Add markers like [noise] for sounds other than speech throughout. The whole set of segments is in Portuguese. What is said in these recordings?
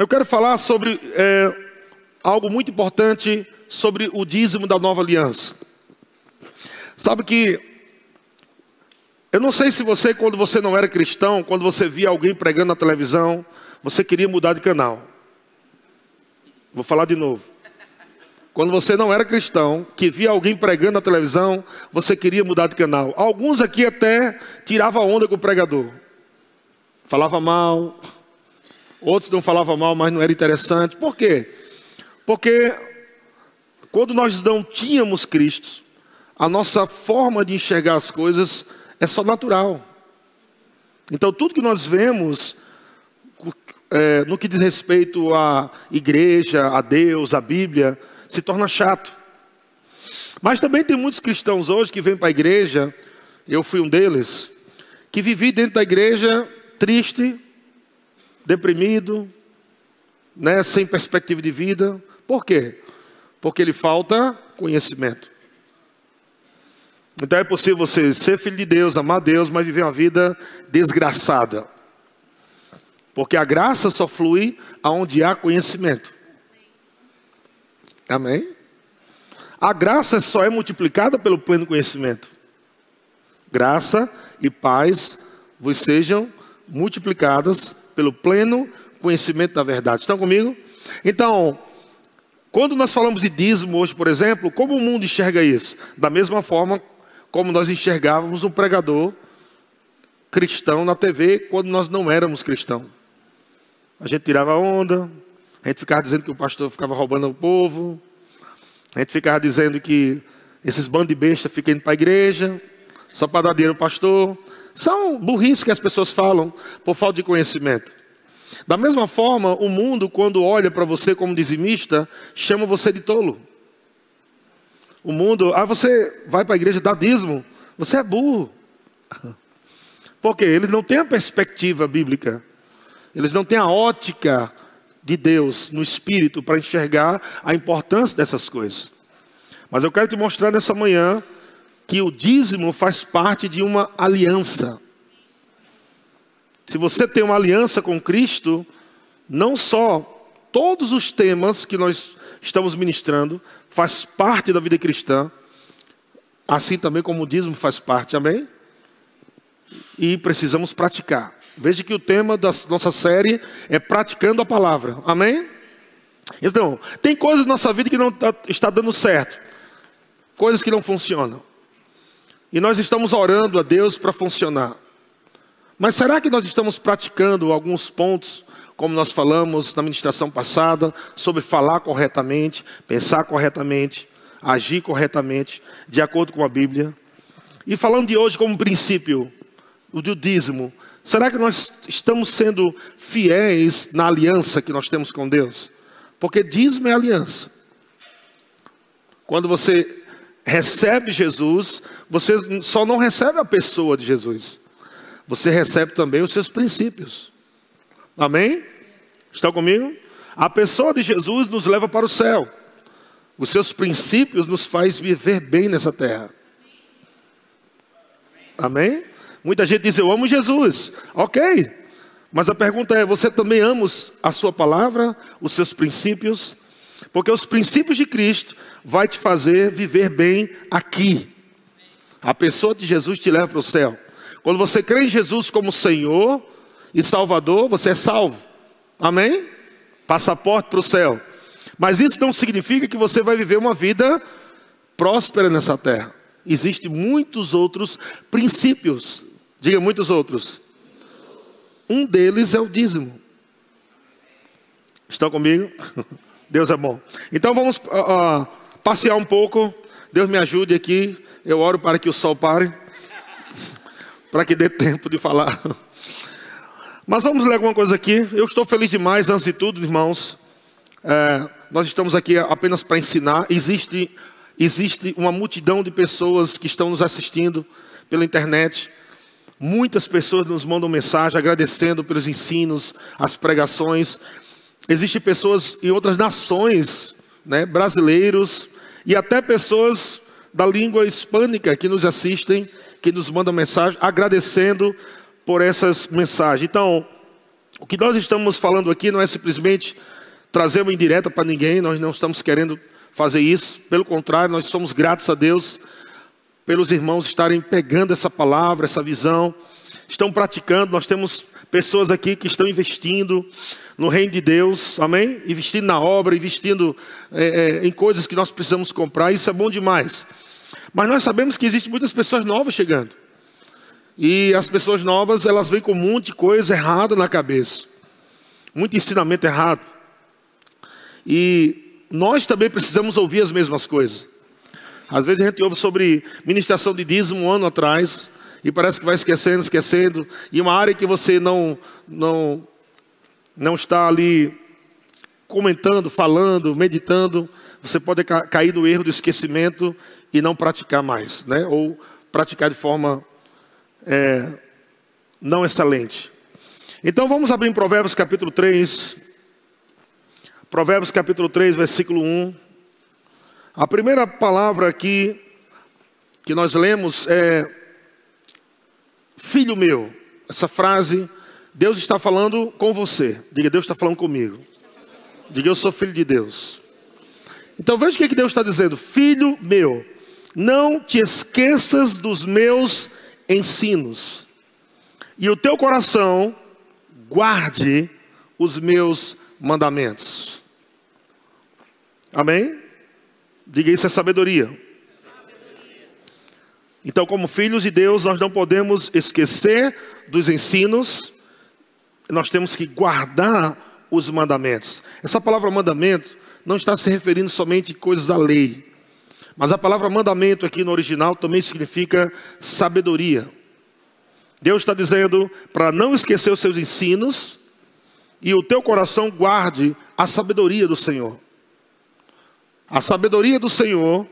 Eu quero falar sobre é, algo muito importante sobre o dízimo da nova aliança. Sabe que eu não sei se você, quando você não era cristão, quando você via alguém pregando na televisão, você queria mudar de canal. Vou falar de novo. Quando você não era cristão, que via alguém pregando na televisão, você queria mudar de canal. Alguns aqui até tiravam onda com o pregador. Falava mal, Outros não falavam mal, mas não era interessante. Por quê? Porque quando nós não tínhamos Cristo, a nossa forma de enxergar as coisas é só natural. Então, tudo que nós vemos é, no que diz respeito à igreja, a Deus, à Bíblia, se torna chato. Mas também tem muitos cristãos hoje que vêm para a igreja, eu fui um deles, que vivi dentro da igreja triste, deprimido, né, sem perspectiva de vida. Por quê? Porque lhe falta conhecimento. Então é possível você ser filho de Deus, amar Deus, mas viver uma vida desgraçada. Porque a graça só flui aonde há conhecimento. Amém? A graça só é multiplicada pelo pleno conhecimento. Graça e paz vos sejam multiplicadas pelo pleno conhecimento da verdade. Estão comigo? Então, quando nós falamos de dízimo hoje, por exemplo, como o mundo enxerga isso? Da mesma forma como nós enxergávamos um pregador cristão na TV quando nós não éramos cristãos. A gente tirava onda, a gente ficava dizendo que o pastor ficava roubando o povo, a gente ficava dizendo que esses bandos de besta ficam indo para a igreja, só para dar dinheiro ao pastor. São burrice que as pessoas falam por falta de conhecimento. Da mesma forma, o mundo, quando olha para você como dizimista, chama você de tolo. O mundo, ah, você vai para a igreja dar dízimo, você é burro. [laughs] Porque eles não têm a perspectiva bíblica, eles não têm a ótica de Deus no espírito para enxergar a importância dessas coisas. Mas eu quero te mostrar nessa manhã que o dízimo faz parte de uma aliança. Se você tem uma aliança com Cristo, não só todos os temas que nós estamos ministrando faz parte da vida cristã, assim também como o dízimo faz parte, amém? E precisamos praticar. Veja que o tema da nossa série é praticando a palavra, amém? Então, tem coisas na nossa vida que não tá, está dando certo, coisas que não funcionam. E nós estamos orando a Deus para funcionar. Mas será que nós estamos praticando alguns pontos, como nós falamos na ministração passada, sobre falar corretamente, pensar corretamente, agir corretamente, de acordo com a Bíblia? E falando de hoje como princípio, o do dízimo, será que nós estamos sendo fiéis na aliança que nós temos com Deus? Porque dízimo é aliança. Quando você recebe Jesus, você só não recebe a pessoa de Jesus, você recebe também os seus princípios. Amém? Estão comigo? A pessoa de Jesus nos leva para o céu. Os seus princípios nos faz viver bem nessa terra. Amém? Muita gente diz: Eu amo Jesus. Ok. Mas a pergunta é: você também ama a sua palavra, os seus princípios? Porque os princípios de Cristo vai te fazer viver bem aqui. A pessoa de Jesus te leva para o céu. Quando você crê em Jesus como Senhor e Salvador, você é salvo. Amém? Passaporte para o céu. Mas isso não significa que você vai viver uma vida próspera nessa terra. Existem muitos outros princípios. Diga muitos outros. Um deles é o dízimo. Estão comigo? [laughs] Deus é bom. Então vamos uh, passear um pouco. Deus me ajude aqui. Eu oro para que o sol pare, [laughs] para que dê tempo de falar. Mas vamos ler alguma coisa aqui. Eu estou feliz demais, antes de tudo, irmãos. É, nós estamos aqui apenas para ensinar. Existe, existe uma multidão de pessoas que estão nos assistindo pela internet. Muitas pessoas nos mandam mensagem agradecendo pelos ensinos, as pregações. Existem pessoas em outras nações, né, brasileiros e até pessoas da língua hispânica que nos assistem, que nos mandam mensagem agradecendo por essas mensagens. Então, O que nós estamos falando aqui não é simplesmente trazer uma indireta para ninguém, nós não estamos querendo fazer isso, pelo contrário, nós somos gratos a Deus pelos irmãos estarem pegando essa palavra, essa visão, estão praticando. Nós temos pessoas aqui que estão investindo no reino de Deus, amém? Investindo na obra, investindo é, é, em coisas que nós precisamos comprar, isso é bom demais. Mas nós sabemos que existem muitas pessoas novas chegando. E as pessoas novas, elas vêm com um monte de coisa errada na cabeça. Muito ensinamento errado. E nós também precisamos ouvir as mesmas coisas. Às vezes a gente ouve sobre ministração de dízimo um ano atrás e parece que vai esquecendo, esquecendo. E uma área que você não não não está ali comentando, falando, meditando, você pode cair no erro do esquecimento e não praticar mais, né? Ou praticar de forma é, não excelente. Então vamos abrir em Provérbios capítulo 3. Provérbios capítulo 3, versículo 1. A primeira palavra aqui que nós lemos é filho meu. Essa frase, Deus está falando com você. Diga, Deus está falando comigo. Diga, eu sou filho de Deus. Então veja o que Deus está dizendo: Filho meu, não te esqueças dos meus ensinos, e o teu coração guarde os meus mandamentos. Amém? Diga isso é sabedoria. Então, como filhos de Deus, nós não podemos esquecer dos ensinos, nós temos que guardar os mandamentos. Essa palavra mandamento não está se referindo somente a coisas da lei, mas a palavra mandamento aqui no original também significa sabedoria. Deus está dizendo para não esquecer os seus ensinos e o teu coração guarde a sabedoria do Senhor. A sabedoria do Senhor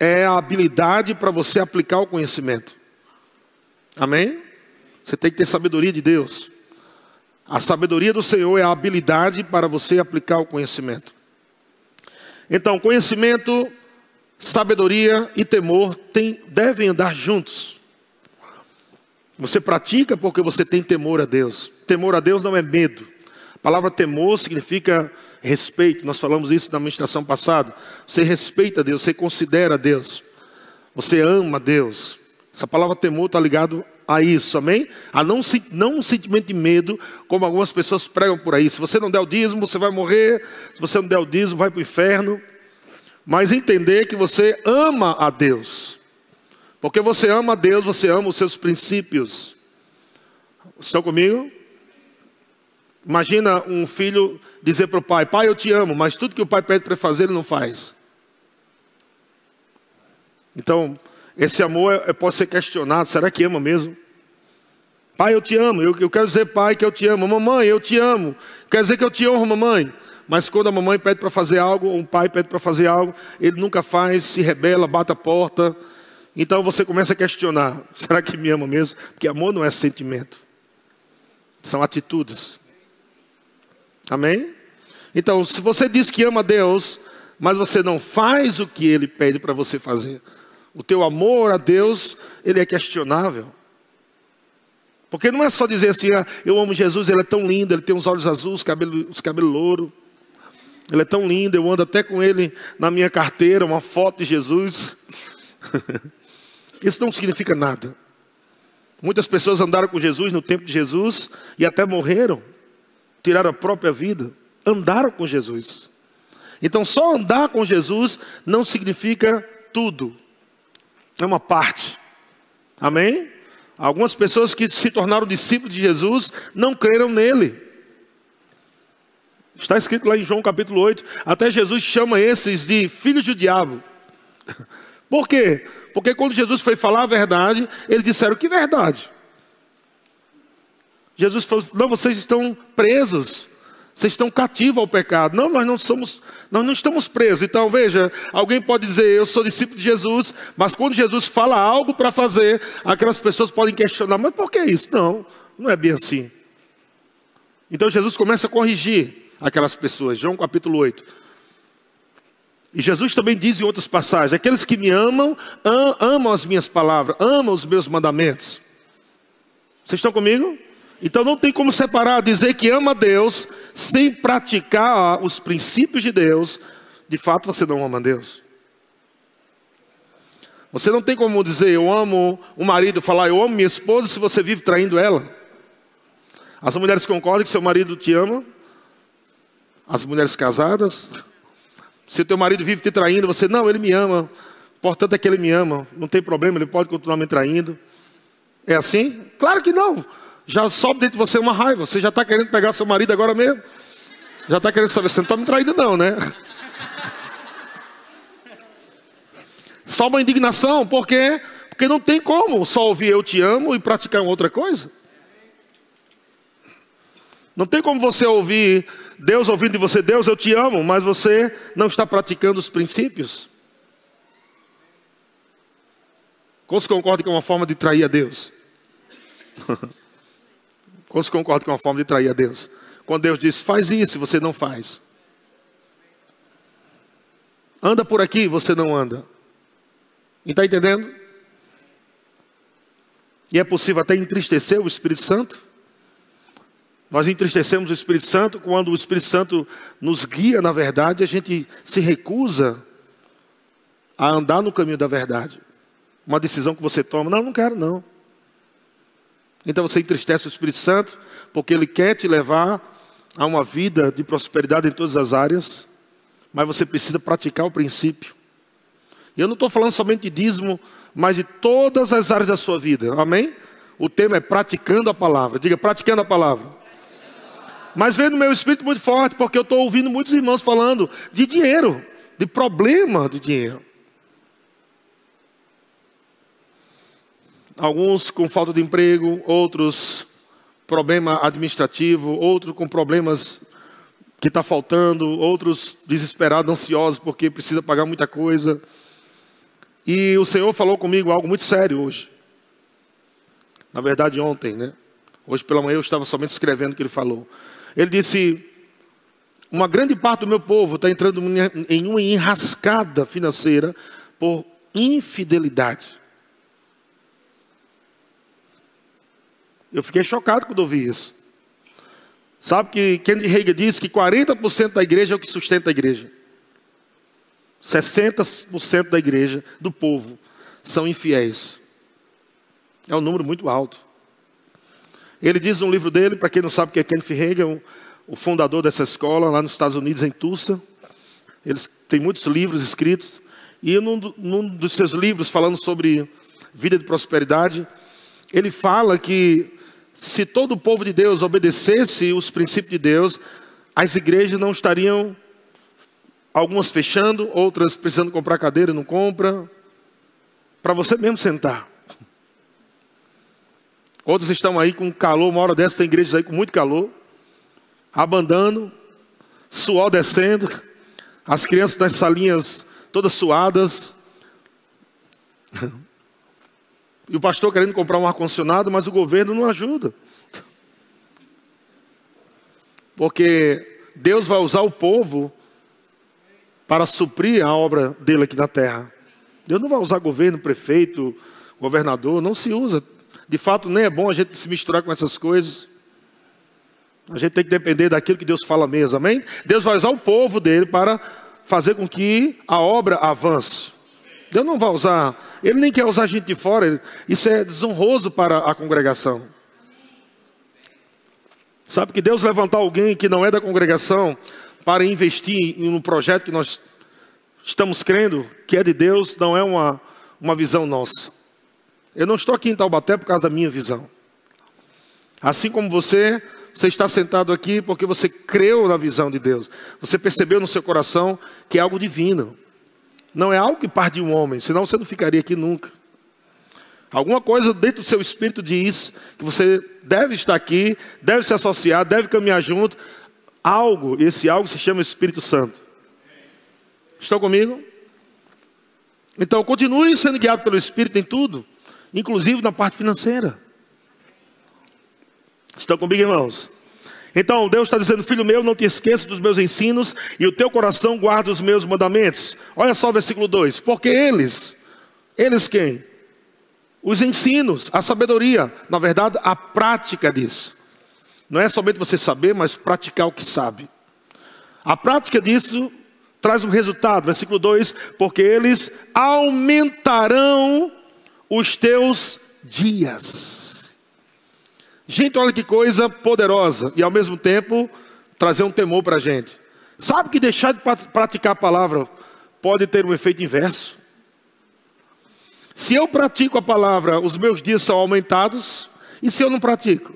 é a habilidade para você aplicar o conhecimento. Amém? Você tem que ter sabedoria de Deus. A sabedoria do Senhor é a habilidade para você aplicar o conhecimento. Então, conhecimento, sabedoria e temor tem, devem andar juntos. Você pratica porque você tem temor a Deus. Temor a Deus não é medo. A palavra temor significa respeito. Nós falamos isso na administração passada. Você respeita Deus, você considera Deus. Você ama Deus. Essa palavra temor está ligado a isso, amém? A não, não um sentimento de medo, como algumas pessoas pregam por aí. Se você não der o dízimo, você vai morrer. Se você não der o dízimo, vai para o inferno. Mas entender que você ama a Deus. Porque você ama a Deus, você ama os seus princípios. Estão comigo? Imagina um filho dizer para o pai: Pai, eu te amo, mas tudo que o pai pede para fazer, ele não faz. Então, esse amor é, é, pode ser questionado: será que ama mesmo? Pai, eu te amo. Eu, eu quero dizer, pai, que eu te amo. Mamãe, eu te amo. Quer dizer que eu te honro, mamãe. Mas quando a mamãe pede para fazer algo, ou um pai pede para fazer algo, ele nunca faz, se rebela, bate a porta. Então você começa a questionar: [laughs] será que me ama mesmo? Porque amor não é sentimento, são atitudes. Amém? Então, se você diz que ama Deus, mas você não faz o que Ele pede para você fazer, o teu amor a Deus, ele é questionável. Porque não é só dizer assim, ah, eu amo Jesus, ele é tão lindo, ele tem os olhos azuis, os cabelos, os cabelos louros. Ele é tão lindo, eu ando até com ele na minha carteira, uma foto de Jesus. [laughs] Isso não significa nada. Muitas pessoas andaram com Jesus no tempo de Jesus e até morreram tiraram a própria vida, andaram com Jesus. Então, só andar com Jesus não significa tudo, é uma parte. Amém? Algumas pessoas que se tornaram discípulos de Jesus não creram nele. Está escrito lá em João capítulo 8, até Jesus chama esses de filhos do diabo. [laughs] Por quê? Porque quando Jesus foi falar a verdade, eles disseram que verdade. Jesus falou: não, vocês estão presos, vocês estão cativos ao pecado. Não, nós não somos, nós não estamos presos. Então veja, alguém pode dizer, eu sou discípulo de Jesus, mas quando Jesus fala algo para fazer, aquelas pessoas podem questionar, mas por que isso? Não, não é bem assim. Então Jesus começa a corrigir aquelas pessoas, João capítulo 8. E Jesus também diz em outras passagens: aqueles que me amam, amam as minhas palavras, amam os meus mandamentos. Vocês estão comigo? Então não tem como separar, dizer que ama Deus sem praticar os princípios de Deus. De fato, você não ama Deus. Você não tem como dizer eu amo o marido, falar eu amo minha esposa se você vive traindo ela. As mulheres concordam que seu marido te ama? As mulheres casadas? Se teu marido vive te traindo, você não, ele me ama. Portanto é que ele me ama. Não tem problema, ele pode continuar me traindo. É assim? Claro que não já sobe dentro de você uma raiva. Você já está querendo pegar seu marido agora mesmo. Já está querendo saber, você não está me traindo não, né? [laughs] Só uma indignação, por quê? Porque não tem como só ouvir eu te amo e praticar uma outra coisa. Não tem como você ouvir Deus ouvindo de você, Deus eu te amo, mas você não está praticando os princípios. Como se concorda que é uma forma de trair a Deus? [laughs] Quantos concordam com a forma de trair a Deus? Quando Deus diz, faz isso, você não faz. Anda por aqui, você não anda. Está entendendo? E é possível até entristecer o Espírito Santo. Nós entristecemos o Espírito Santo quando o Espírito Santo nos guia na verdade, a gente se recusa a andar no caminho da verdade. Uma decisão que você toma, não, não quero não. Então você entristece o Espírito Santo, porque ele quer te levar a uma vida de prosperidade em todas as áreas, mas você precisa praticar o princípio. E eu não estou falando somente de dízimo, mas de todas as áreas da sua vida, amém? O tema é praticando a palavra, diga praticando a palavra. Mas veio no meu espírito muito forte, porque eu estou ouvindo muitos irmãos falando de dinheiro, de problema de dinheiro. Alguns com falta de emprego, outros problema administrativo, outros com problemas que está faltando, outros desesperados, ansiosos porque precisa pagar muita coisa. E o Senhor falou comigo algo muito sério hoje. Na verdade, ontem, né? Hoje pela manhã eu estava somente escrevendo o que ele falou. Ele disse: Uma grande parte do meu povo está entrando em uma enrascada financeira por infidelidade. Eu fiquei chocado quando ouvi isso. Sabe que Kennedy Reagan disse que 40% da igreja é o que sustenta a igreja. 60% da igreja, do povo, são infiéis. É um número muito alto. Ele diz no livro dele, para quem não sabe o que é Kenneth Reagan, o fundador dessa escola lá nos Estados Unidos, em Tulsa. Eles têm muitos livros escritos. E num, num dos seus livros, falando sobre vida de prosperidade, ele fala que se todo o povo de Deus obedecesse os princípios de Deus, as igrejas não estariam, algumas fechando, outras precisando comprar cadeira, não compra, para você mesmo sentar. Outros estão aí com calor, uma hora dessa tem igrejas aí com muito calor, abandando, suor descendo, as crianças nas salinhas todas suadas. E o pastor querendo comprar um ar-condicionado, mas o governo não ajuda. Porque Deus vai usar o povo para suprir a obra dele aqui na terra. Deus não vai usar governo, prefeito, governador, não se usa. De fato, nem é bom a gente se misturar com essas coisas. A gente tem que depender daquilo que Deus fala mesmo, amém? Deus vai usar o povo dele para fazer com que a obra avance. Deus não vai usar, Ele nem quer usar gente de fora, isso é desonroso para a congregação. Sabe que Deus levantar alguém que não é da congregação para investir em um projeto que nós estamos crendo que é de Deus, não é uma, uma visão nossa. Eu não estou aqui em Taubaté por causa da minha visão. Assim como você, você está sentado aqui porque você creu na visão de Deus. Você percebeu no seu coração que é algo divino. Não é algo que parte de um homem, senão você não ficaria aqui nunca. Alguma coisa dentro do seu espírito diz que você deve estar aqui, deve se associar, deve caminhar junto. Algo, esse algo se chama Espírito Santo. Estão comigo? Então, continue sendo guiado pelo Espírito em tudo, inclusive na parte financeira. Estão comigo, irmãos? Então Deus está dizendo, filho meu, não te esqueça dos meus ensinos e o teu coração guarda os meus mandamentos. Olha só o versículo 2: Porque eles, eles quem? Os ensinos, a sabedoria, na verdade, a prática disso. Não é somente você saber, mas praticar o que sabe. A prática disso traz um resultado, versículo 2: porque eles aumentarão os teus dias. Gente, olha que coisa poderosa e ao mesmo tempo trazer um temor para a gente. Sabe que deixar de praticar a palavra pode ter um efeito inverso? Se eu pratico a palavra, os meus dias são aumentados, e se eu não pratico?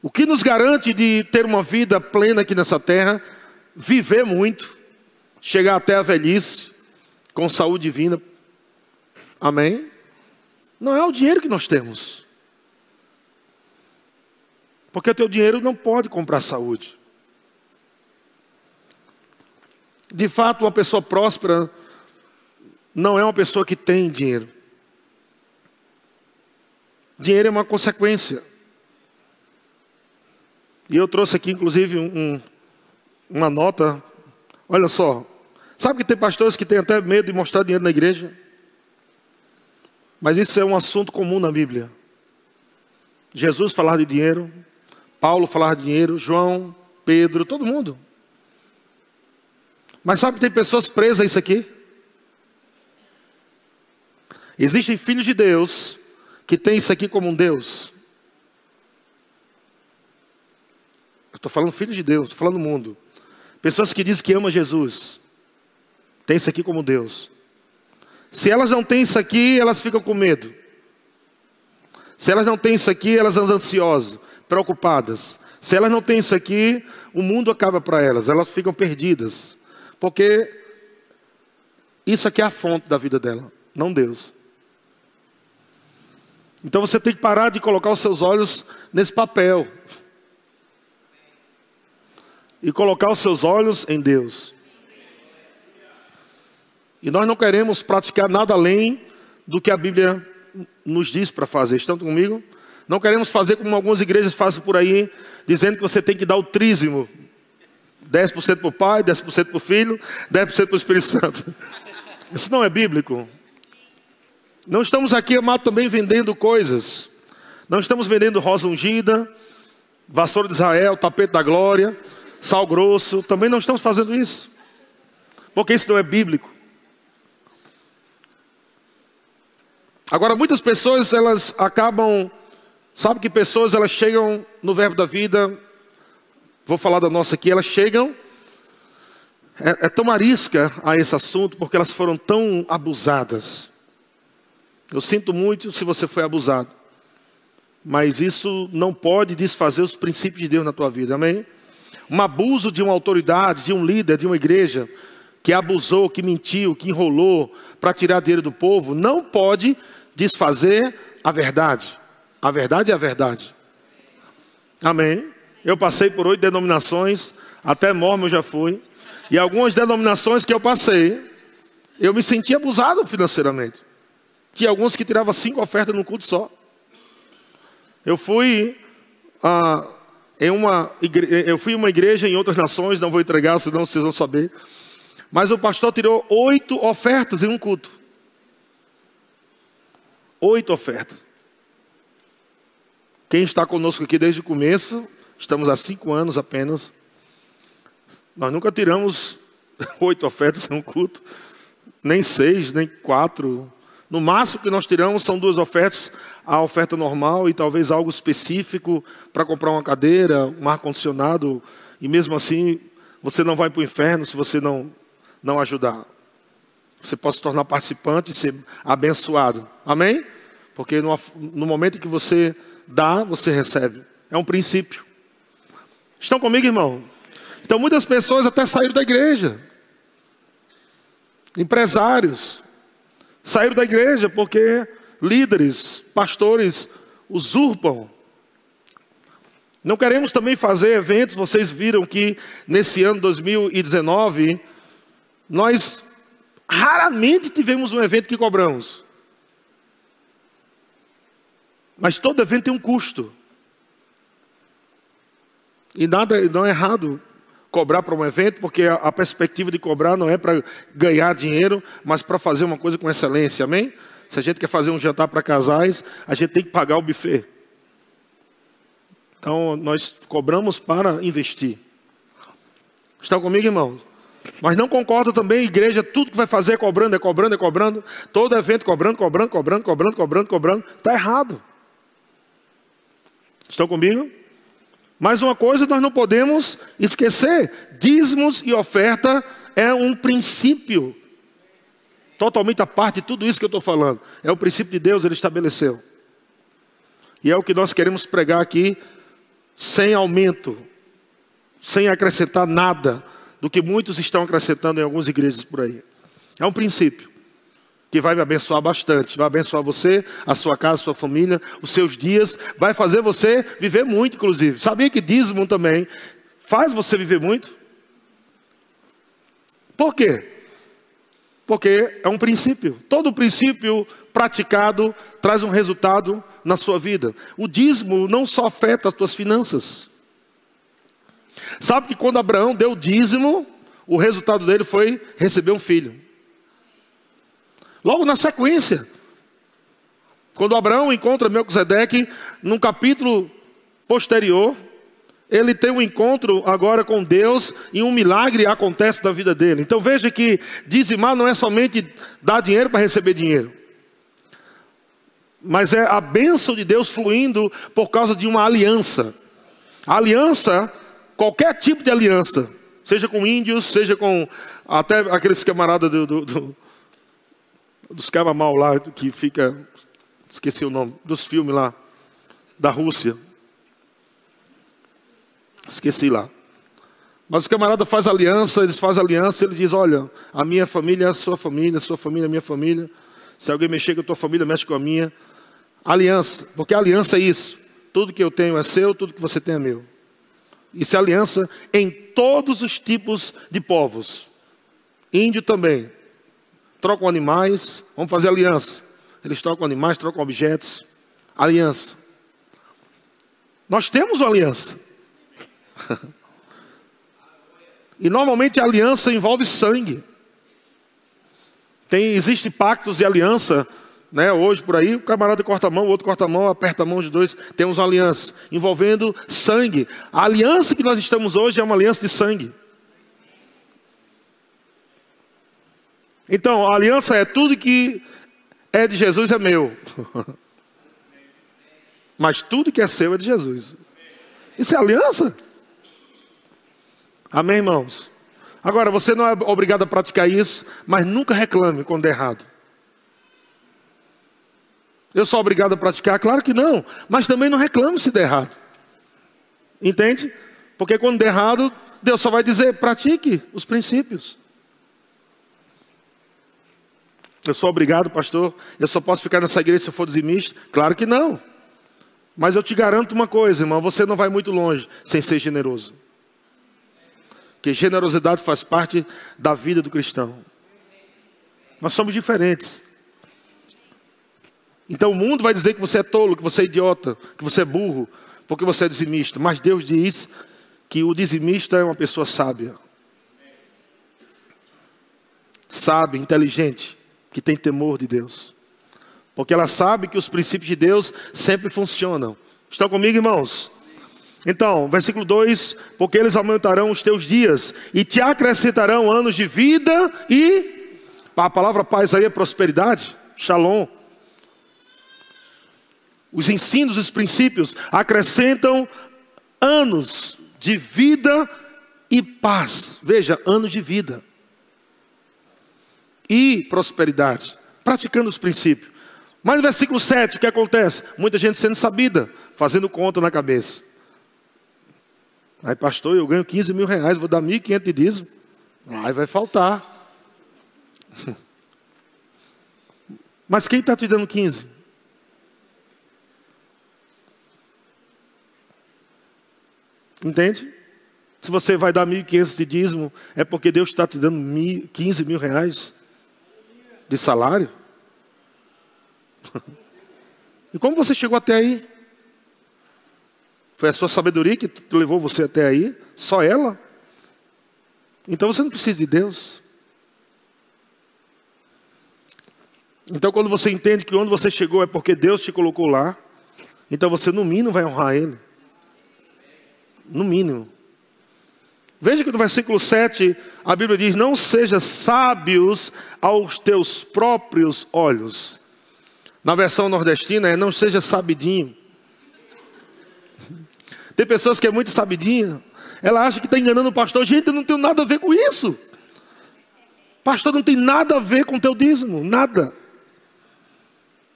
O que nos garante de ter uma vida plena aqui nessa terra, viver muito, chegar até a velhice, com saúde divina, amém? Não é o dinheiro que nós temos. Porque o teu dinheiro não pode comprar saúde. De fato, uma pessoa próspera não é uma pessoa que tem dinheiro. Dinheiro é uma consequência. E eu trouxe aqui, inclusive, um, uma nota. Olha só. Sabe que tem pastores que têm até medo de mostrar dinheiro na igreja? Mas isso é um assunto comum na Bíblia. Jesus falar de dinheiro, Paulo falar de dinheiro, João, Pedro, todo mundo. Mas sabe tem pessoas presas a isso aqui? Existem filhos de Deus que têm isso aqui como um Deus. Estou falando filho de Deus, estou falando mundo. Pessoas que dizem que amam Jesus. Tem isso aqui como Deus. Se elas não têm isso aqui, elas ficam com medo. Se elas não têm isso aqui, elas andam ansiosas, preocupadas. Se elas não têm isso aqui, o mundo acaba para elas, elas ficam perdidas. Porque isso aqui é a fonte da vida dela, não Deus. Então você tem que parar de colocar os seus olhos nesse papel. E colocar os seus olhos em Deus. E nós não queremos praticar nada além do que a Bíblia nos diz para fazer. Estão comigo? Não queremos fazer como algumas igrejas fazem por aí, dizendo que você tem que dar o trízimo. 10% para o pai, 10% para o filho, 10% para o Espírito Santo. Isso não é bíblico. Não estamos aqui, amado, também vendendo coisas. Não estamos vendendo rosa ungida, vassoura de Israel, tapete da glória, sal grosso. Também não estamos fazendo isso. Porque isso não é bíblico. Agora, muitas pessoas, elas acabam. Sabe que pessoas, elas chegam no verbo da vida. Vou falar da nossa aqui. Elas chegam. É, é tão arisca a esse assunto, porque elas foram tão abusadas. Eu sinto muito se você foi abusado. Mas isso não pode desfazer os princípios de Deus na tua vida, amém? Um abuso de uma autoridade, de um líder, de uma igreja, que abusou, que mentiu, que enrolou para tirar dinheiro do povo, não pode desfazer a verdade. A verdade é a verdade. Amém? Eu passei por oito denominações, até mormon eu já fui. E algumas denominações que eu passei, eu me senti abusado financeiramente. Tinha alguns que tiravam cinco ofertas num culto só. Eu fui ah, em uma eu fui em uma igreja em outras nações, não vou entregar, senão vocês vão saber. Mas o pastor tirou oito ofertas em um culto. Oito ofertas. Quem está conosco aqui desde o começo, estamos há cinco anos apenas. Nós nunca tiramos [laughs] oito ofertas em um culto, nem seis, nem quatro. No máximo que nós tiramos são duas ofertas, a oferta normal e talvez algo específico para comprar uma cadeira, um ar-condicionado, e mesmo assim você não vai para o inferno se você não, não ajudar. Você pode se tornar participante e ser abençoado. Amém? Porque no, no momento em que você dá, você recebe. É um princípio. Estão comigo, irmão? Então muitas pessoas até saíram da igreja. Empresários, Saíram da igreja porque líderes, pastores usurpam. Não queremos também fazer eventos, vocês viram que nesse ano 2019, nós raramente tivemos um evento que cobramos. Mas todo evento tem um custo. E nada não é errado cobrar para um evento, porque a, a perspectiva de cobrar não é para ganhar dinheiro, mas para fazer uma coisa com excelência, amém? Se a gente quer fazer um jantar para casais, a gente tem que pagar o buffet. Então, nós cobramos para investir. Estão comigo, irmãos? Mas não concordo também, igreja, tudo que vai fazer é cobrando, é cobrando, é cobrando. Todo evento cobrando, cobrando, cobrando, cobrando, cobrando, cobrando. Está errado. Estão comigo? Mas uma coisa nós não podemos esquecer: dízimos e oferta é um princípio. Totalmente a parte de tudo isso que eu estou falando. É o princípio de Deus, ele estabeleceu. E é o que nós queremos pregar aqui, sem aumento, sem acrescentar nada do que muitos estão acrescentando em algumas igrejas por aí. É um princípio que vai me abençoar bastante, vai abençoar você, a sua casa, a sua família, os seus dias, vai fazer você viver muito, inclusive. Sabia que dízimo também faz você viver muito? Por quê? Porque é um princípio. Todo princípio praticado traz um resultado na sua vida. O dízimo não só afeta as tuas finanças. Sabe que quando Abraão deu o dízimo, o resultado dele foi receber um filho. Logo na sequência, quando Abraão encontra Melquisedeque, num capítulo posterior, ele tem um encontro agora com Deus e um milagre acontece na vida dele. Então veja que dizimar não é somente dar dinheiro para receber dinheiro, mas é a bênção de Deus fluindo por causa de uma aliança. Aliança, qualquer tipo de aliança, seja com índios, seja com até aqueles camaradas do, do, do, dos mal lá, que fica, esqueci o nome, dos filmes lá, da Rússia. Esqueci lá. Mas o camarada faz aliança, eles fazem aliança, ele diz: Olha, a minha família é a sua família, a sua família é a minha família. Se alguém mexer com a tua família, mexe com a minha. Aliança, porque aliança é isso. Tudo que eu tenho é seu, tudo que você tem é meu. Isso é aliança em todos os tipos de povos. Índio também. Trocam animais, vamos fazer aliança. Eles trocam animais, trocam objetos. Aliança. Nós temos uma aliança. [laughs] e normalmente a aliança envolve sangue. Tem, existe pactos de aliança, né? Hoje por aí, o camarada corta a mão, o outro corta a mão, aperta a mão de dois. Temos uma aliança envolvendo sangue. A aliança que nós estamos hoje é uma aliança de sangue. Então, a aliança é tudo que é de Jesus é meu. [laughs] Mas tudo que é seu é de Jesus. Isso é aliança? Amém, irmãos? Agora, você não é obrigado a praticar isso, mas nunca reclame quando der errado. Eu sou obrigado a praticar? Claro que não, mas também não reclame se der errado. Entende? Porque quando der errado, Deus só vai dizer: pratique os princípios. Eu sou obrigado, pastor, eu só posso ficar nessa igreja se eu for dizimista? Claro que não. Mas eu te garanto uma coisa, irmão: você não vai muito longe sem ser generoso. Que generosidade faz parte da vida do cristão. Nós somos diferentes. Então o mundo vai dizer que você é tolo, que você é idiota, que você é burro, porque você é dizimista. Mas Deus diz que o dizimista é uma pessoa sábia. Sábia, inteligente, que tem temor de Deus. Porque ela sabe que os princípios de Deus sempre funcionam. Estão comigo, irmãos? Então, versículo 2: Porque eles aumentarão os teus dias e te acrescentarão anos de vida e. A palavra paz aí é prosperidade, shalom. Os ensinos, os princípios acrescentam anos de vida e paz. Veja, anos de vida e prosperidade, praticando os princípios. Mas no versículo 7, o que acontece? Muita gente sendo sabida, fazendo conta na cabeça. Aí, pastor, eu ganho 15 mil reais, vou dar 1.500 de dízimo. Aí vai faltar. [laughs] Mas quem está te dando 15? Entende? Se você vai dar 1.500 de dízimo, é porque Deus está te dando 15 mil reais de salário. E como você chegou até aí? Foi a sua sabedoria que levou você até aí? Só ela? Então você não precisa de Deus. Então, quando você entende que onde você chegou é porque Deus te colocou lá, então você no mínimo vai honrar Ele. No mínimo. Veja que no versículo 7 a Bíblia diz: Não seja sábios aos teus próprios olhos. Na versão nordestina é: Não seja sabidinho. Tem pessoas que é muito sabidinha, ela acha que está enganando o pastor. Gente, eu não tenho nada a ver com isso. Pastor não tem nada a ver com o teu dízimo, nada.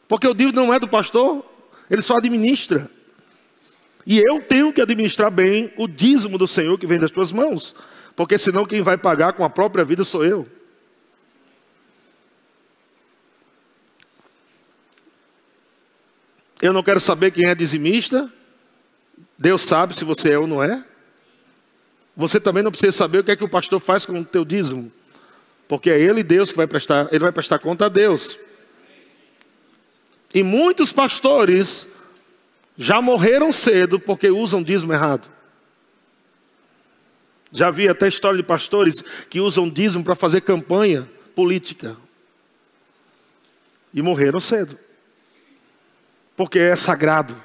Porque o dízimo não é do pastor, ele só administra. E eu tenho que administrar bem o dízimo do Senhor que vem das tuas mãos. Porque senão quem vai pagar com a própria vida sou eu. Eu não quero saber quem é dizimista. Deus sabe se você é ou não é. Você também não precisa saber o que é que o pastor faz com o teu dízimo. Porque é ele Deus que vai prestar, ele vai prestar conta a Deus. E muitos pastores já morreram cedo porque usam dízimo errado. Já vi até história de pastores que usam dízimo para fazer campanha política. E morreram cedo. Porque é sagrado.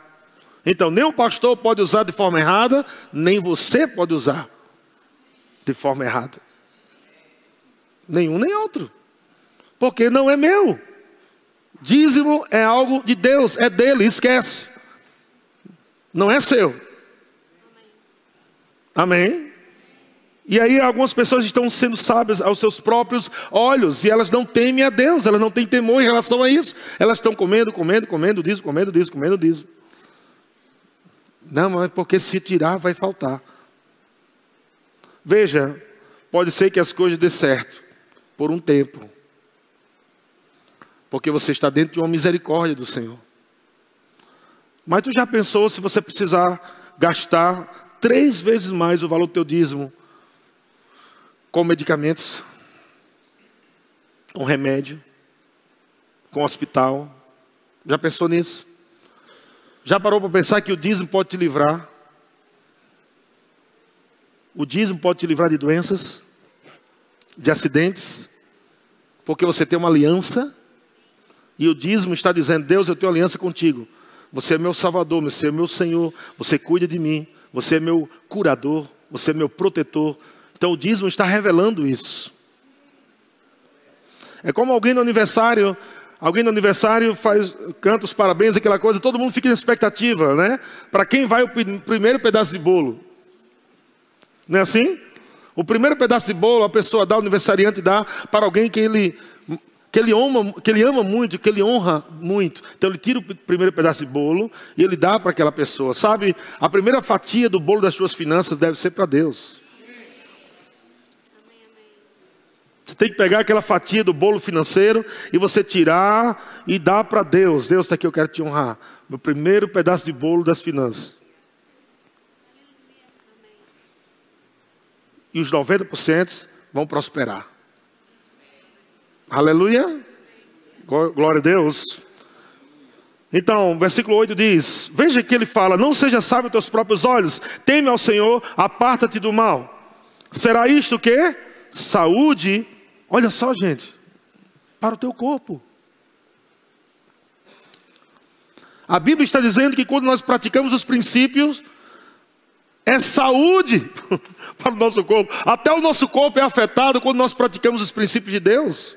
Então, nem o pastor pode usar de forma errada, nem você pode usar de forma errada. Nenhum nem outro. Porque não é meu. Dízimo é algo de Deus, é dele, esquece. Não é seu. Amém? E aí algumas pessoas estão sendo sábias aos seus próprios olhos e elas não temem a Deus, elas não têm temor em relação a isso. Elas estão comendo, comendo, comendo disso, comendo disso, comendo disso. Não, mas porque se tirar vai faltar. Veja, pode ser que as coisas dê certo por um tempo. Porque você está dentro de uma misericórdia do Senhor. Mas tu já pensou se você precisar gastar três vezes mais o valor do teu dízimo com medicamentos, com remédio, com hospital? Já pensou nisso? Já parou para pensar que o dízimo pode te livrar o dízimo pode te livrar de doenças, de acidentes, porque você tem uma aliança. E o dízimo está dizendo: Deus, eu tenho aliança contigo. Você é meu salvador, você é meu Senhor, você cuida de mim, você é meu curador, você é meu protetor. Então o dízimo está revelando isso. É como alguém no aniversário, alguém no aniversário faz, canta os parabéns, aquela coisa, todo mundo fica na expectativa, né? Para quem vai o primeiro pedaço de bolo? Não é assim? O primeiro pedaço de bolo a pessoa dá, o aniversariante dá para alguém que ele, que ele, ama, que ele ama muito, que ele honra muito. Então ele tira o primeiro pedaço de bolo e ele dá para aquela pessoa. Sabe, a primeira fatia do bolo das suas finanças deve ser para Deus. Você tem que pegar aquela fatia do bolo financeiro e você tirar e dar para Deus. Deus está aqui, eu quero te honrar. Meu primeiro pedaço de bolo das finanças. e os 90% vão prosperar. Aleluia. Glória a Deus. Então, versículo 8 diz: Veja que ele fala: Não seja sábio teus próprios olhos, teme ao Senhor, aparta-te do mal. Será isto que? Saúde, olha só, gente, para o teu corpo. A Bíblia está dizendo que quando nós praticamos os princípios, é saúde [laughs] para o nosso corpo. Até o nosso corpo é afetado quando nós praticamos os princípios de Deus.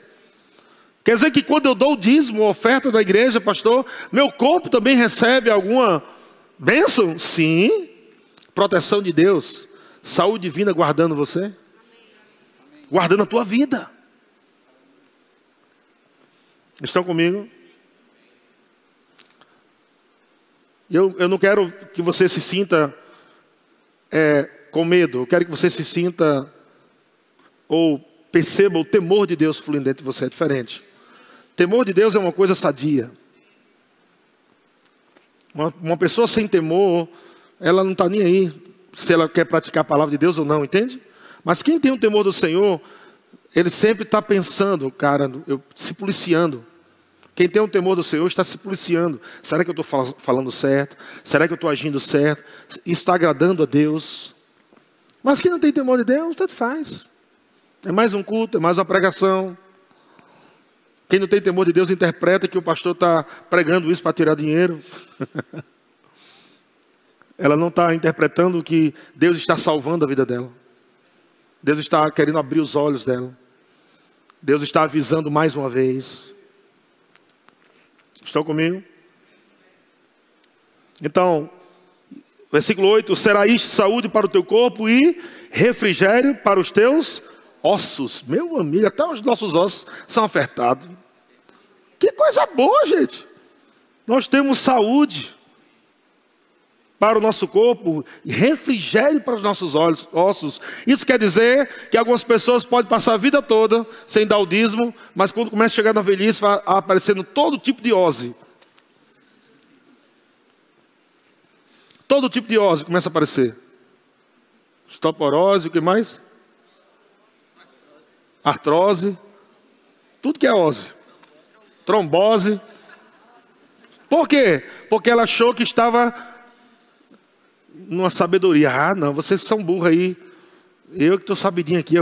Quer dizer que quando eu dou o dízimo, a oferta da igreja, pastor, meu corpo também recebe alguma bênção? Sim. Proteção de Deus. Saúde divina guardando você. Guardando a tua vida. Estão comigo? Eu, eu não quero que você se sinta é, com medo, eu quero que você se sinta ou perceba o temor de Deus fluindo dentro de você, é diferente. Temor de Deus é uma coisa sadia. Uma, uma pessoa sem temor, ela não está nem aí se ela quer praticar a palavra de Deus ou não, entende? Mas quem tem o temor do Senhor, ele sempre está pensando, cara, eu, se policiando. Quem tem o temor do Senhor está se policiando. Será que eu estou falando certo? Será que eu estou agindo certo? Está agradando a Deus? Mas quem não tem temor de Deus, tanto faz. É mais um culto, é mais uma pregação. Quem não tem temor de Deus interpreta que o pastor está pregando isso para tirar dinheiro. [laughs] ela não está interpretando que Deus está salvando a vida dela. Deus está querendo abrir os olhos dela. Deus está avisando mais uma vez. Estão comigo? Então, versículo 8: Será isto saúde para o teu corpo e refrigério para os teus ossos. Meu amigo, até os nossos ossos são afetados. Que coisa boa, gente. Nós temos saúde para o nosso corpo, refrigério para os nossos olhos, ossos. Isso quer dizer que algumas pessoas podem passar a vida toda sem dar o dízimo, mas quando começa a chegar na velhice, vai aparecendo todo tipo de ose. Todo tipo de ose começa a aparecer. Estoporose, o que mais? Artrose. Tudo que é ose. Trombose. Por quê? Porque ela achou que estava numa sabedoria. Ah, não, vocês são burros aí. Eu que estou sabidinho aqui,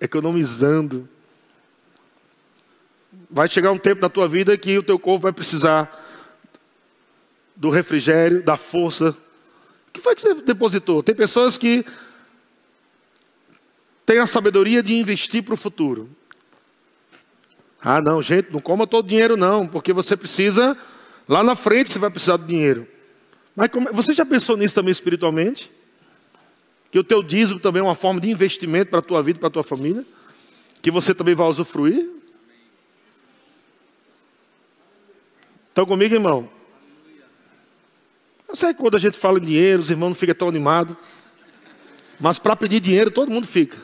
economizando. Vai chegar um tempo na tua vida que o teu corpo vai precisar do refrigério, da força. O que foi que você depositou? Tem pessoas que têm a sabedoria de investir para o futuro. Ah, não, gente, não coma todo o dinheiro, não, porque você precisa, lá na frente você vai precisar do dinheiro. Mas como, você já pensou nisso também espiritualmente? Que o teu dízimo também é uma forma de investimento para a tua vida para a tua família? Que você também vai usufruir? Estão comigo, irmão? Eu sei que quando a gente fala em dinheiro, os irmãos não ficam tão animados. Mas para pedir dinheiro, todo mundo fica.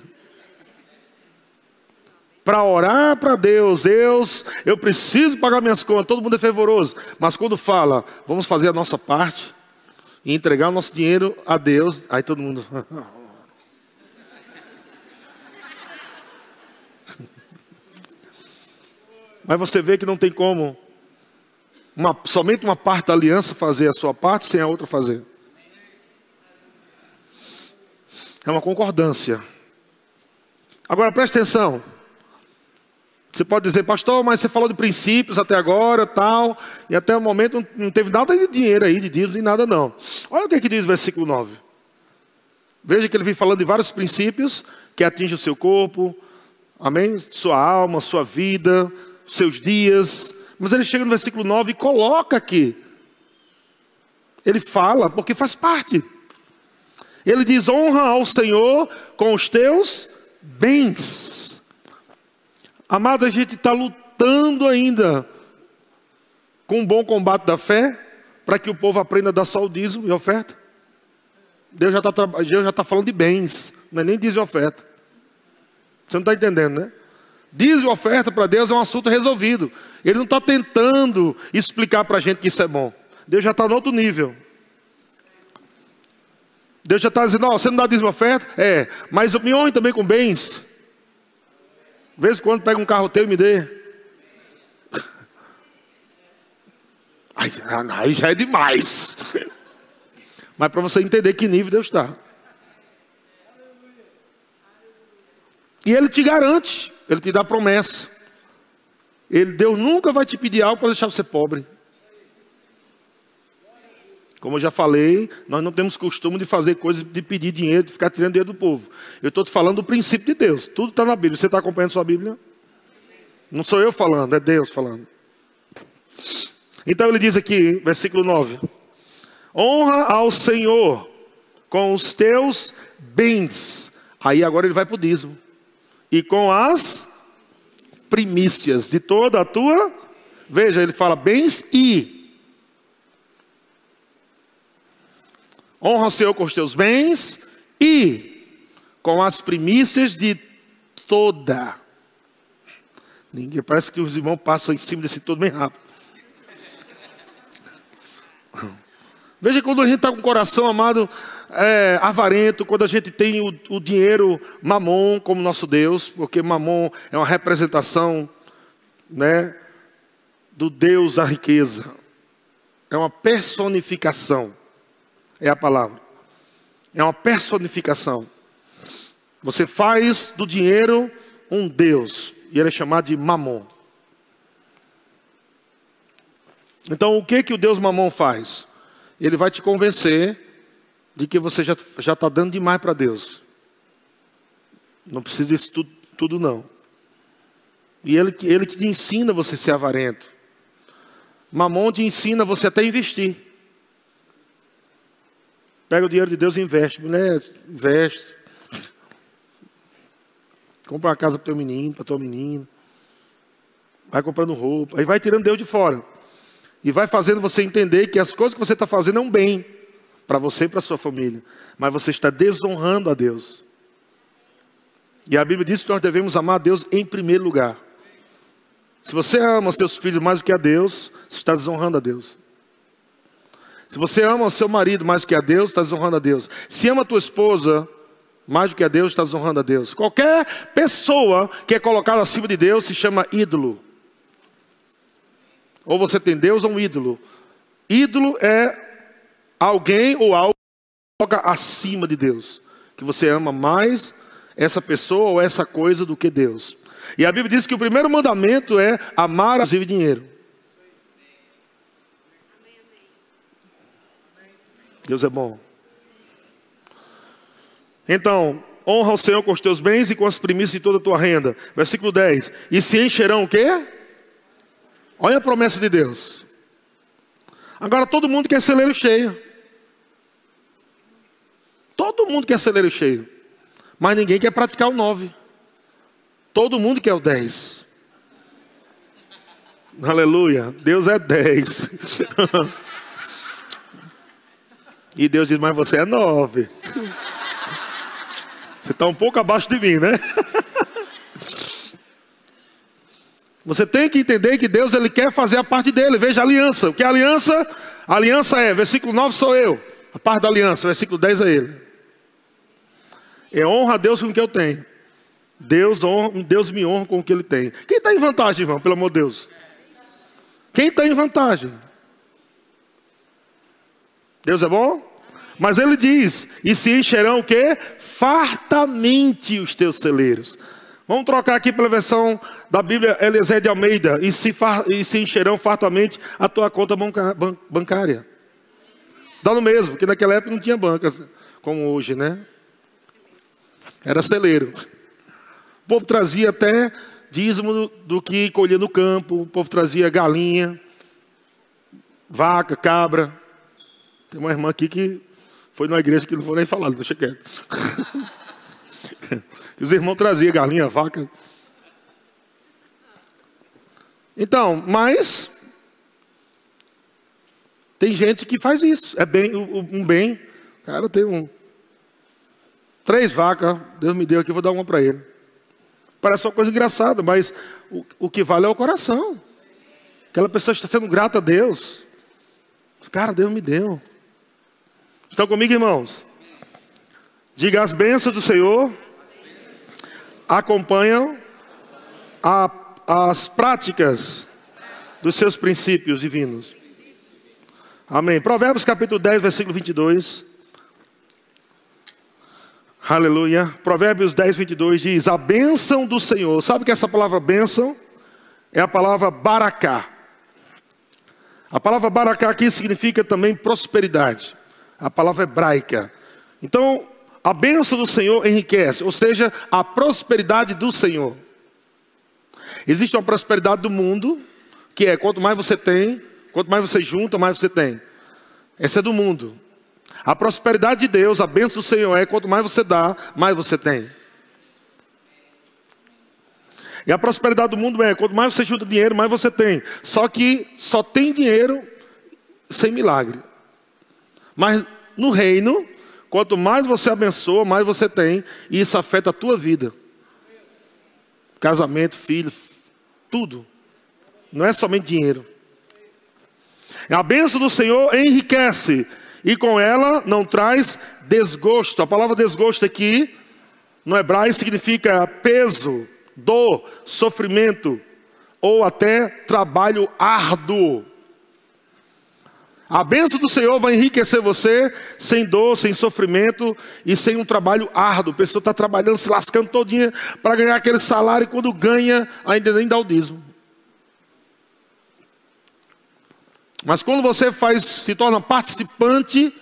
Para orar para Deus, Deus, eu preciso pagar minhas contas, todo mundo é fervoroso. Mas quando fala, vamos fazer a nossa parte, e entregar o nosso dinheiro a Deus, aí todo mundo. [laughs] Mas você vê que não tem como uma, somente uma parte da aliança fazer a sua parte sem a outra fazer. É uma concordância. Agora preste atenção. Você pode dizer, pastor, mas você falou de princípios até agora, tal, e até o momento não, teve nada de dinheiro aí, de dinheiro, nem nada não. Olha o que, é que diz o versículo 9. Veja que ele vem falando de vários princípios que atingem o seu corpo, amém? Sua alma, sua vida, seus dias. Mas ele chega no versículo 9 e coloca aqui. Ele fala, porque faz parte. Ele diz: honra ao Senhor com os teus bens. Amado, a gente está lutando ainda com um bom combate da fé, para que o povo aprenda a dar só o dízimo e oferta. Deus já está tá falando de bens, não é nem dízimo e oferta. Você não está entendendo, né? Dízimo e oferta para Deus é um assunto resolvido. Ele não está tentando explicar para a gente que isso é bom. Deus já está no outro nível. Deus já está dizendo, ó, você não dá dízimo e oferta? É, mas me honre também com bens. Vez em quando pega um carro teu e me dê. [laughs] Aí, aí já é demais. [laughs] Mas para você entender que nível Deus está. E Ele te garante, Ele te dá promessa. Ele, Deus nunca vai te pedir algo para deixar você pobre. Como eu já falei, nós não temos costume de fazer coisas de pedir dinheiro, de ficar tirando dinheiro do povo. Eu estou te falando do princípio de Deus. Tudo está na Bíblia. Você está acompanhando sua Bíblia? Não sou eu falando, é Deus falando. Então ele diz aqui, versículo 9: Honra ao Senhor com os teus bens. Aí agora ele vai para o dízimo. E com as primícias de toda a tua. Veja, ele fala bens e Honra o Senhor com os teus bens e com as primícias de toda. Ninguém parece que os irmãos passam em cima desse todo bem rápido. Veja quando a gente está com o coração amado, é, avarento, quando a gente tem o, o dinheiro mamon como nosso Deus, porque mamon é uma representação né, do Deus da riqueza, é uma personificação é a palavra. É uma personificação. Você faz do dinheiro um Deus, e ele é chamado de Mamon. Então, o que que o Deus Mamon faz? Ele vai te convencer de que você já está dando demais para Deus. Não precisa disso tudo, tudo não. E ele, ele que te ensina você a ser avarento. Mamon te ensina você até investir. Pega o dinheiro de Deus e investe. Mulher, investe. Compra uma casa para o teu menino, para tua menina. Vai comprando roupa. Aí vai tirando Deus de fora. E vai fazendo você entender que as coisas que você está fazendo é um bem para você e para sua família. Mas você está desonrando a Deus. E a Bíblia diz que nós devemos amar a Deus em primeiro lugar. Se você ama seus filhos mais do que a Deus, você está desonrando a Deus. Se você ama o seu marido mais do que a Deus, está desonrando a Deus. Se ama a tua esposa mais do que a Deus, está desonrando a Deus. Qualquer pessoa que é colocada acima de Deus se chama ídolo. Ou você tem Deus ou um ídolo. Ídolo é alguém ou algo que coloca acima de Deus. Que você ama mais essa pessoa ou essa coisa do que Deus. E a Bíblia diz que o primeiro mandamento é amar, inclusive dinheiro. Deus é bom. Então, honra o Senhor com os teus bens e com as primícias de toda a tua renda. Versículo 10. E se encherão o quê? Olha a promessa de Deus. Agora todo mundo quer celeiro cheio. Todo mundo quer celeiro cheio. Mas ninguém quer praticar o 9. Todo mundo quer o 10. Aleluia. Deus é 10. [laughs] e Deus diz, mas você é 9. Você está um pouco abaixo de mim, né? [laughs] Você tem que entender que Deus ele quer fazer a parte dele. Veja a aliança. O que é aliança? A aliança é, versículo 9 sou eu. A parte da aliança, versículo 10 é ele. É honra a Deus com o que eu tenho. Deus, honra, Deus me honra com o que ele tem. Quem está em vantagem, irmão, pelo amor de Deus? Quem está em vantagem? Deus é bom? Mas ele diz: e se encherão o quê? Fartamente os teus celeiros. Vamos trocar aqui pela versão da Bíblia Eliezer de Almeida. E se, e se encherão fartamente a tua conta banca, ban, bancária. Dá no mesmo, porque naquela época não tinha banca como hoje, né? Era celeiro. O povo trazia até dízimo do, do que colhia no campo. O povo trazia galinha, vaca, cabra. Tem uma irmã aqui que foi numa igreja que não vou nem falar, deixa quieto. [laughs] os irmãos traziam galinha, vaca. Então, mas tem gente que faz isso. É bem um bem. Cara, tem um três vacas, Deus me deu aqui, vou dar uma para ele. Parece uma coisa engraçada, mas o, o que vale é o coração. Aquela pessoa está sendo grata a Deus. Cara, Deus me deu. Estão comigo, irmãos? Diga as bênçãos do Senhor acompanham a, as práticas dos seus princípios divinos. Amém. Provérbios capítulo 10, versículo 22. Aleluia. Provérbios 10, 22 diz: A bênção do Senhor. Sabe que essa palavra bênção é a palavra baracá. A palavra baracá aqui significa também prosperidade a palavra hebraica. Então, a bênção do Senhor enriquece, ou seja, a prosperidade do Senhor. Existe uma prosperidade do mundo, que é quanto mais você tem, quanto mais você junta, mais você tem. Essa é do mundo. A prosperidade de Deus, a bênção do Senhor é quanto mais você dá, mais você tem. E a prosperidade do mundo é quanto mais você junta dinheiro, mais você tem. Só que só tem dinheiro sem milagre. Mas no reino, quanto mais você abençoa, mais você tem, e isso afeta a tua vida. Casamento, filho, tudo. Não é somente dinheiro. A bênção do Senhor enriquece, e com ela não traz desgosto. A palavra desgosto aqui, no hebraico, significa peso, dor, sofrimento, ou até trabalho árduo. A bênção do Senhor vai enriquecer você sem dor, sem sofrimento e sem um trabalho árduo. A pessoa está trabalhando, se lascando todinha para ganhar aquele salário e quando ganha, ainda nem dá o dízimo. Mas quando você faz, se torna participante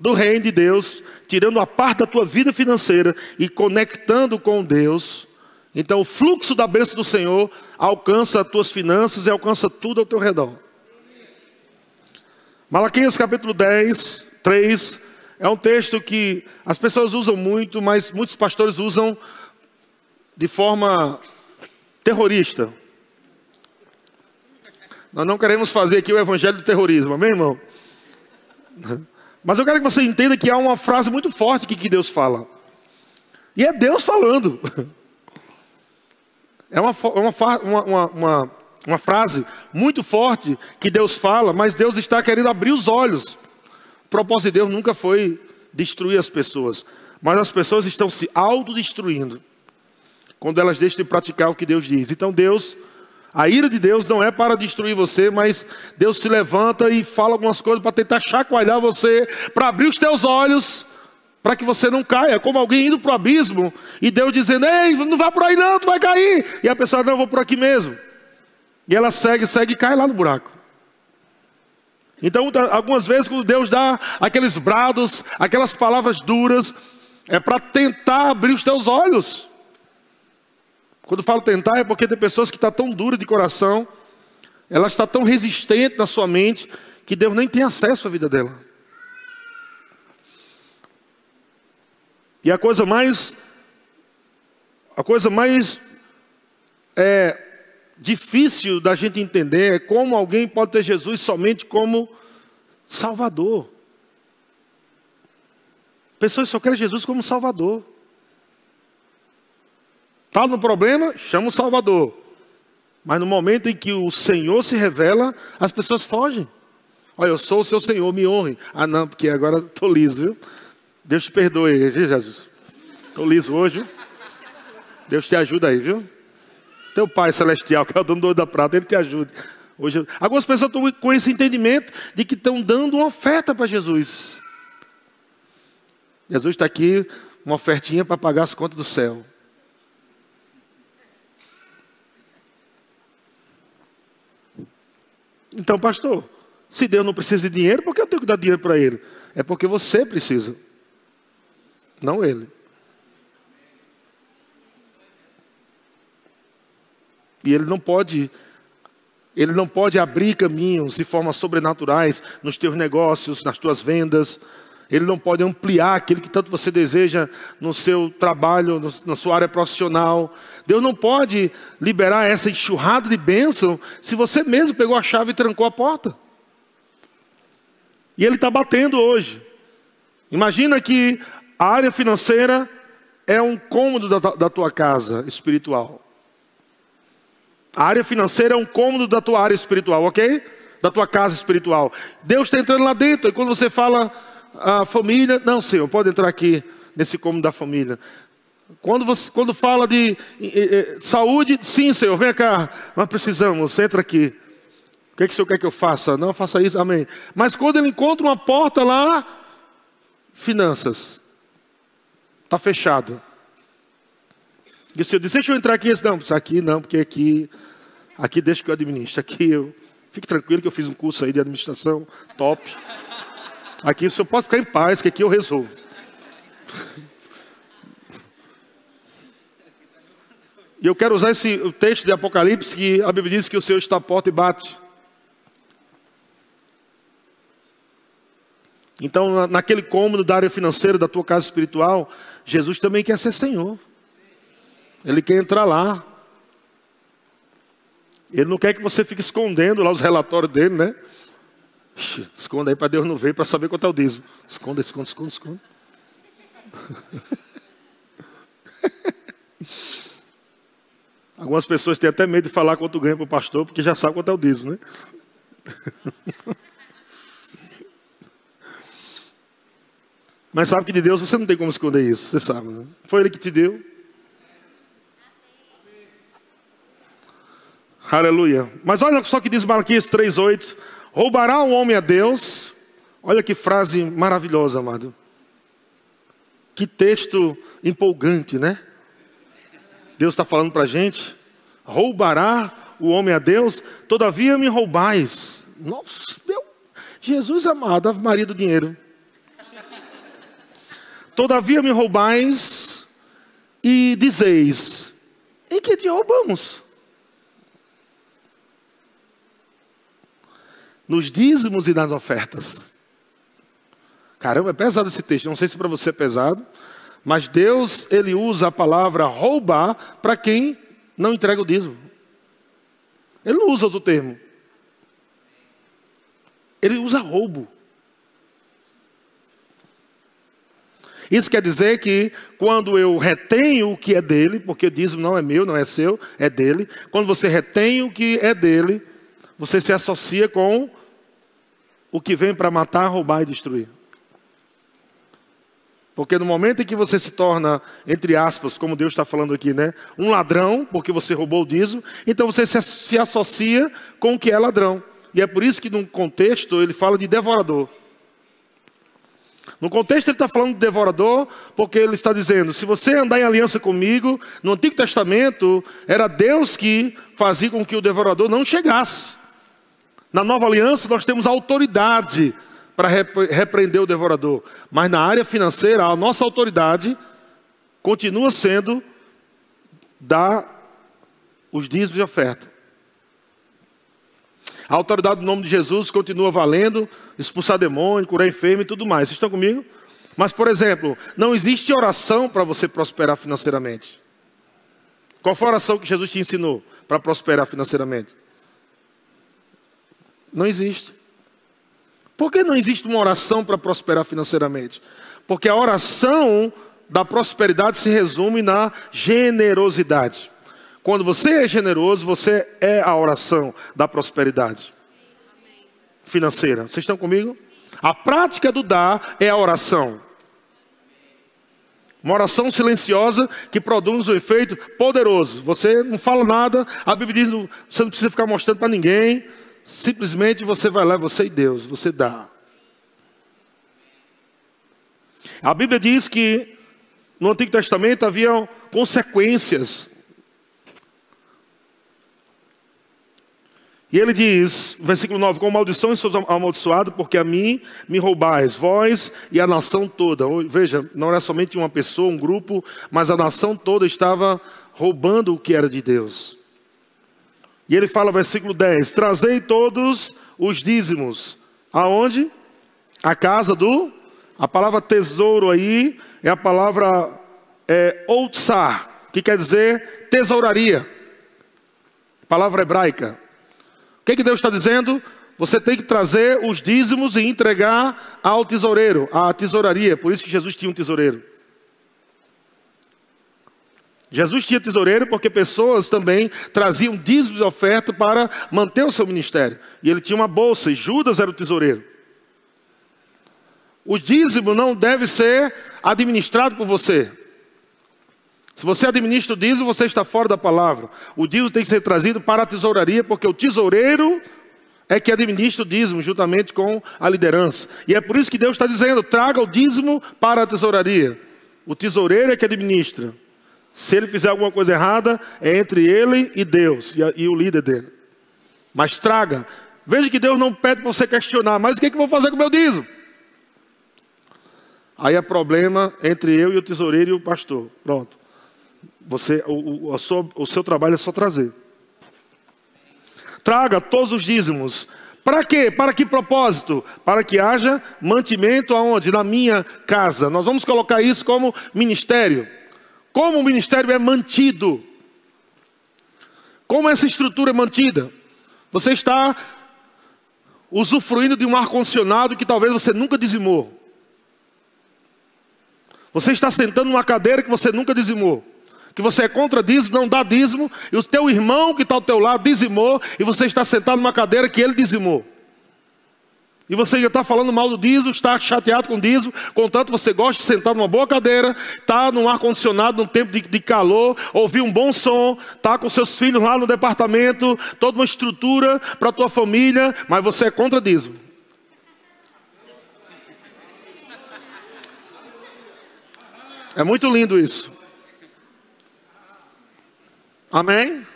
do reino de Deus, tirando a parte da tua vida financeira e conectando com Deus, então o fluxo da bênção do Senhor alcança as tuas finanças e alcança tudo ao teu redor. Malaquias capítulo 10, 3, é um texto que as pessoas usam muito, mas muitos pastores usam de forma terrorista. Nós não queremos fazer aqui o evangelho do terrorismo, amém, irmão? Mas eu quero que você entenda que há uma frase muito forte que, Deus fala. E é Deus falando. É uma, uma, uma, uma, uma frase muito forte que Deus fala, mas Deus está querendo abrir os olhos. O propósito de Deus nunca foi destruir as pessoas, mas as pessoas estão se autodestruindo quando elas deixam de praticar o que Deus diz. Então Deus a ira de Deus não é para destruir você, mas Deus se levanta e fala algumas coisas para tentar chacoalhar você, para abrir os teus olhos, para que você não caia, como alguém indo para o abismo e Deus dizendo: Ei, não vá por aí não, tu vai cair. E a pessoa, não, vou por aqui mesmo. E ela segue, segue e cai lá no buraco. Então, algumas vezes, quando Deus dá aqueles brados, aquelas palavras duras, é para tentar abrir os teus olhos. Quando falo tentar é porque tem pessoas que estão tá tão duras de coração, ela está tão resistente na sua mente, que Deus nem tem acesso à vida dela. E a coisa mais, a coisa mais é, difícil da gente entender é como alguém pode ter Jesus somente como Salvador. Pessoas só querem Jesus como Salvador. Está no problema, chama o Salvador. Mas no momento em que o Senhor se revela, as pessoas fogem. Olha, eu sou o seu Senhor, me honre. Ah, não, porque agora estou liso, viu? Deus te perdoe, viu, Jesus? Estou liso hoje. Deus te ajuda aí, viu? Teu Pai Celestial, que é o dono do da prata, Ele te ajude. Hoje, algumas pessoas estão com esse entendimento de que estão dando uma oferta para Jesus. Jesus está aqui, uma ofertinha para pagar as contas do céu. Então, pastor, se Deus não precisa de dinheiro, por que eu tenho que dar dinheiro para ele? É porque você precisa, não ele. E ele não pode, ele não pode abrir caminhos de formas sobrenaturais nos teus negócios, nas tuas vendas. Ele não pode ampliar aquilo que tanto você deseja no seu trabalho, na sua área profissional. Deus não pode liberar essa enxurrada de bênção se você mesmo pegou a chave e trancou a porta. E Ele está batendo hoje. Imagina que a área financeira é um cômodo da, da tua casa espiritual. A área financeira é um cômodo da tua área espiritual, ok? Da tua casa espiritual. Deus está entrando lá dentro. E quando você fala a família, não, Senhor, pode entrar aqui nesse cômodo da família. Quando, você, quando fala de saúde, sim, Senhor, vem cá, nós precisamos, entra aqui. O que, é que o Senhor quer que eu faça? Não, faça isso, amém. Mas quando ele encontra uma porta lá, finanças, está fechado. E Senhor disse, deixa eu entrar aqui. Não, aqui não, porque aqui, aqui deixa que eu administro. Aqui eu, fique tranquilo que eu fiz um curso aí de administração, top. Aqui o senhor pode ficar em paz, que aqui eu resolvo. E eu quero usar esse o texto de Apocalipse que a Bíblia diz que o Senhor está à porta e bate. Então, naquele cômodo da área financeira da tua casa espiritual, Jesus também quer ser Senhor. Ele quer entrar lá. Ele não quer que você fique escondendo lá os relatórios dele, né? Esconda aí para Deus não ver, para saber quanto é o dízimo. Esconda, esconda, esconda, esconda. [laughs] Algumas pessoas têm até medo de falar quanto ganha para o pastor, porque já sabe quanto é o dízimo, né? [laughs] Mas sabe que de Deus você não tem como esconder isso, você sabe, né? Foi Ele que te deu. Aleluia. Mas olha só que diz Malaquias 3,8. Roubará o homem a Deus? Olha que frase maravilhosa, amado. Que texto empolgante, né? Deus está falando para a gente. Roubará o homem a Deus? Todavia me roubais. Nossa, meu Jesus amado, Ave Maria do dinheiro. Todavia me roubais e dizeis: Em que te roubamos? Nos dízimos e nas ofertas. Caramba, é pesado esse texto. Não sei se para você é pesado, mas Deus ele usa a palavra roubar para quem não entrega o dízimo. Ele não usa outro termo. Ele usa roubo. Isso quer dizer que quando eu retenho o que é dele, porque o dízimo não é meu, não é seu, é dele. Quando você retém o que é dele, você se associa com o que vem para matar, roubar e destruir. Porque no momento em que você se torna, entre aspas, como Deus está falando aqui, né? Um ladrão, porque você roubou o dízimo, então você se associa com o que é ladrão. E é por isso que, num contexto, ele fala de devorador. No contexto, ele está falando de devorador, porque ele está dizendo: se você andar em aliança comigo, no Antigo Testamento, era Deus que fazia com que o devorador não chegasse. Na nova aliança, nós temos autoridade para repreender o devorador. Mas na área financeira, a nossa autoridade continua sendo dar os dízimos de oferta. A autoridade do nome de Jesus continua valendo, expulsar demônio, curar enfermo e tudo mais. Vocês estão comigo? Mas, por exemplo, não existe oração para você prosperar financeiramente. Qual foi a oração que Jesus te ensinou para prosperar financeiramente? Não existe. Por que não existe uma oração para prosperar financeiramente? Porque a oração da prosperidade se resume na generosidade. Quando você é generoso, você é a oração da prosperidade financeira. Vocês estão comigo? A prática do dar é a oração. Uma oração silenciosa que produz um efeito poderoso. Você não fala nada, a Bíblia diz, você não precisa ficar mostrando para ninguém. Simplesmente você vai lá, você e Deus, você dá. A Bíblia diz que no Antigo Testamento havia consequências. E ele diz, versículo 9: Com maldição sou amaldiçoado, porque a mim me roubais, vós e a nação toda. Veja, não era somente uma pessoa, um grupo, mas a nação toda estava roubando o que era de Deus. E ele fala, versículo 10: Trazei todos os dízimos. Aonde? A casa do. A palavra tesouro aí é a palavra é, outsar, que quer dizer tesouraria. Palavra hebraica. O que, que Deus está dizendo? Você tem que trazer os dízimos e entregar ao tesoureiro, à tesouraria. Por isso que Jesus tinha um tesoureiro. Jesus tinha tesoureiro porque pessoas também traziam dízimos de oferta para manter o seu ministério. E ele tinha uma bolsa, e Judas era o tesoureiro. O dízimo não deve ser administrado por você. Se você administra o dízimo, você está fora da palavra. O dízimo tem que ser trazido para a tesouraria, porque o tesoureiro é que administra o dízimo juntamente com a liderança. E é por isso que Deus está dizendo: traga o dízimo para a tesouraria. O tesoureiro é que administra. Se ele fizer alguma coisa errada, é entre ele e Deus, e, a, e o líder dele. Mas traga. Veja que Deus não pede para você questionar, mas o que, é que eu vou fazer com o meu dízimo? Aí é problema entre eu e o tesoureiro e o pastor. Pronto. Você, o, o, o seu trabalho é só trazer. Traga todos os dízimos. Para quê? Para que propósito? Para que haja mantimento aonde? Na minha casa. Nós vamos colocar isso como ministério. Como o ministério é mantido? Como essa estrutura é mantida? Você está usufruindo de um ar-condicionado que talvez você nunca dizimou. Você está sentando numa cadeira que você nunca dizimou. Que você é contra dízimo, não dá dízimo, e o teu irmão que está ao teu lado dizimou, e você está sentado numa cadeira que ele dizimou. E você já está falando mal do dízimo, está chateado com o dízimo, contanto você gosta de sentar numa boa cadeira, está num ar-condicionado, num tempo de, de, calor, ouvir um bom som, está com seus filhos lá no departamento, toda uma estrutura para a tua família, mas você é contra dízimo. É muito lindo isso. Amém?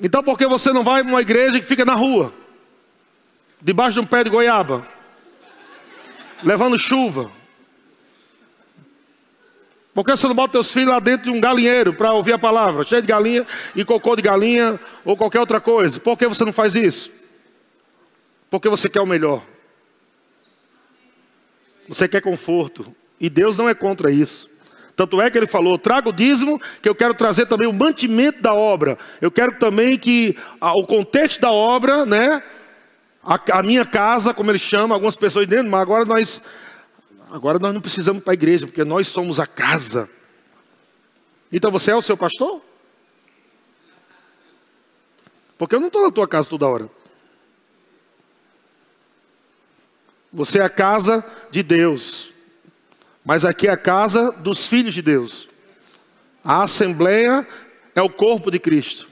Então por que você não vai para uma igreja que fica na rua? Debaixo de um pé de goiaba, levando chuva. Por que você não bota teus filhos lá dentro de um galinheiro para ouvir a palavra, cheio de galinha e cocô de galinha ou qualquer outra coisa? Por que você não faz isso? Porque você quer o melhor. Você quer conforto. E Deus não é contra isso. Tanto é que ele falou: traga o dízimo, que eu quero trazer também o mantimento da obra. Eu quero também que o contexto da obra, né? A, a, minha casa, como ele chama, algumas pessoas dentro, mas agora nós Agora nós não precisamos para a igreja, porque nós somos a casa. Então você é o seu pastor? Porque eu não estou na tua casa toda hora. Você é a casa de Deus. Mas aqui é a casa dos filhos de Deus. A assembleia é o corpo de Cristo.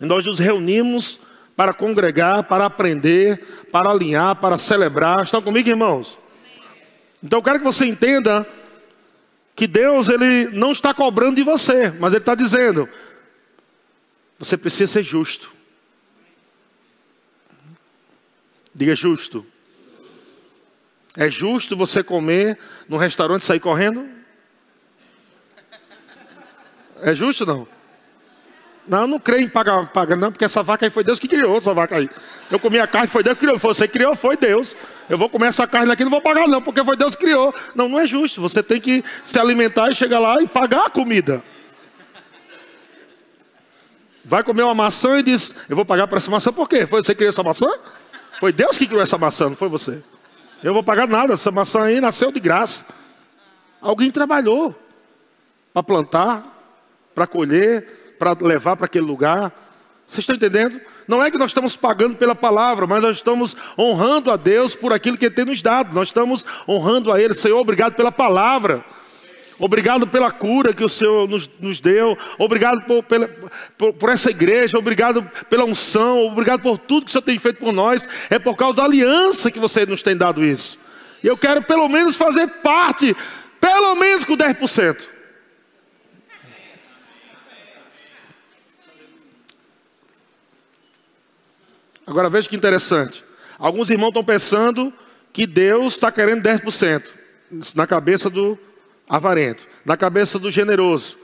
E nós nos reunimos para congregar, para aprender, para alinhar, para celebrar. Estão comigo, irmãos? Então eu quero que você entenda que Deus ele não está cobrando de você, mas Ele está dizendo: você precisa ser justo. Diga justo. É justo você comer num restaurante e sair correndo? É justo não? Não, eu não creio em pagar, pagar, não, porque essa vaca aí foi Deus que criou essa vaca aí. Eu comi a carne, foi Deus que criou. Você criou, foi Deus. Eu vou comer essa carne aqui, não vou pagar, não, porque foi Deus que criou. Não, não é justo. Você tem que se alimentar e chegar lá e pagar a comida. Vai comer uma maçã e diz: Eu vou pagar por essa maçã, por quê? Foi você que criou essa maçã? Foi Deus que criou essa maçã, não foi você. Eu vou pagar nada, essa maçã aí nasceu de graça. Alguém trabalhou para plantar, para colher, para levar para aquele lugar. Vocês estão entendendo? Não é que nós estamos pagando pela palavra, mas nós estamos honrando a Deus por aquilo que Ele tem nos dado. Nós estamos honrando a Ele. Senhor, obrigado pela palavra. Obrigado pela cura que o Senhor nos, nos deu. Obrigado por, pela, por, por, essa igreja. Obrigado pela unção. Obrigado por tudo que o Senhor tem feito por nós. É por causa da aliança que você nos tem dado isso. E eu quero pelo menos fazer parte, pelo menos com 10%. Agora veja que interessante. Alguns irmãos estão pensando que Deus está querendo 10% na cabeça do avarento, na cabeça do generoso.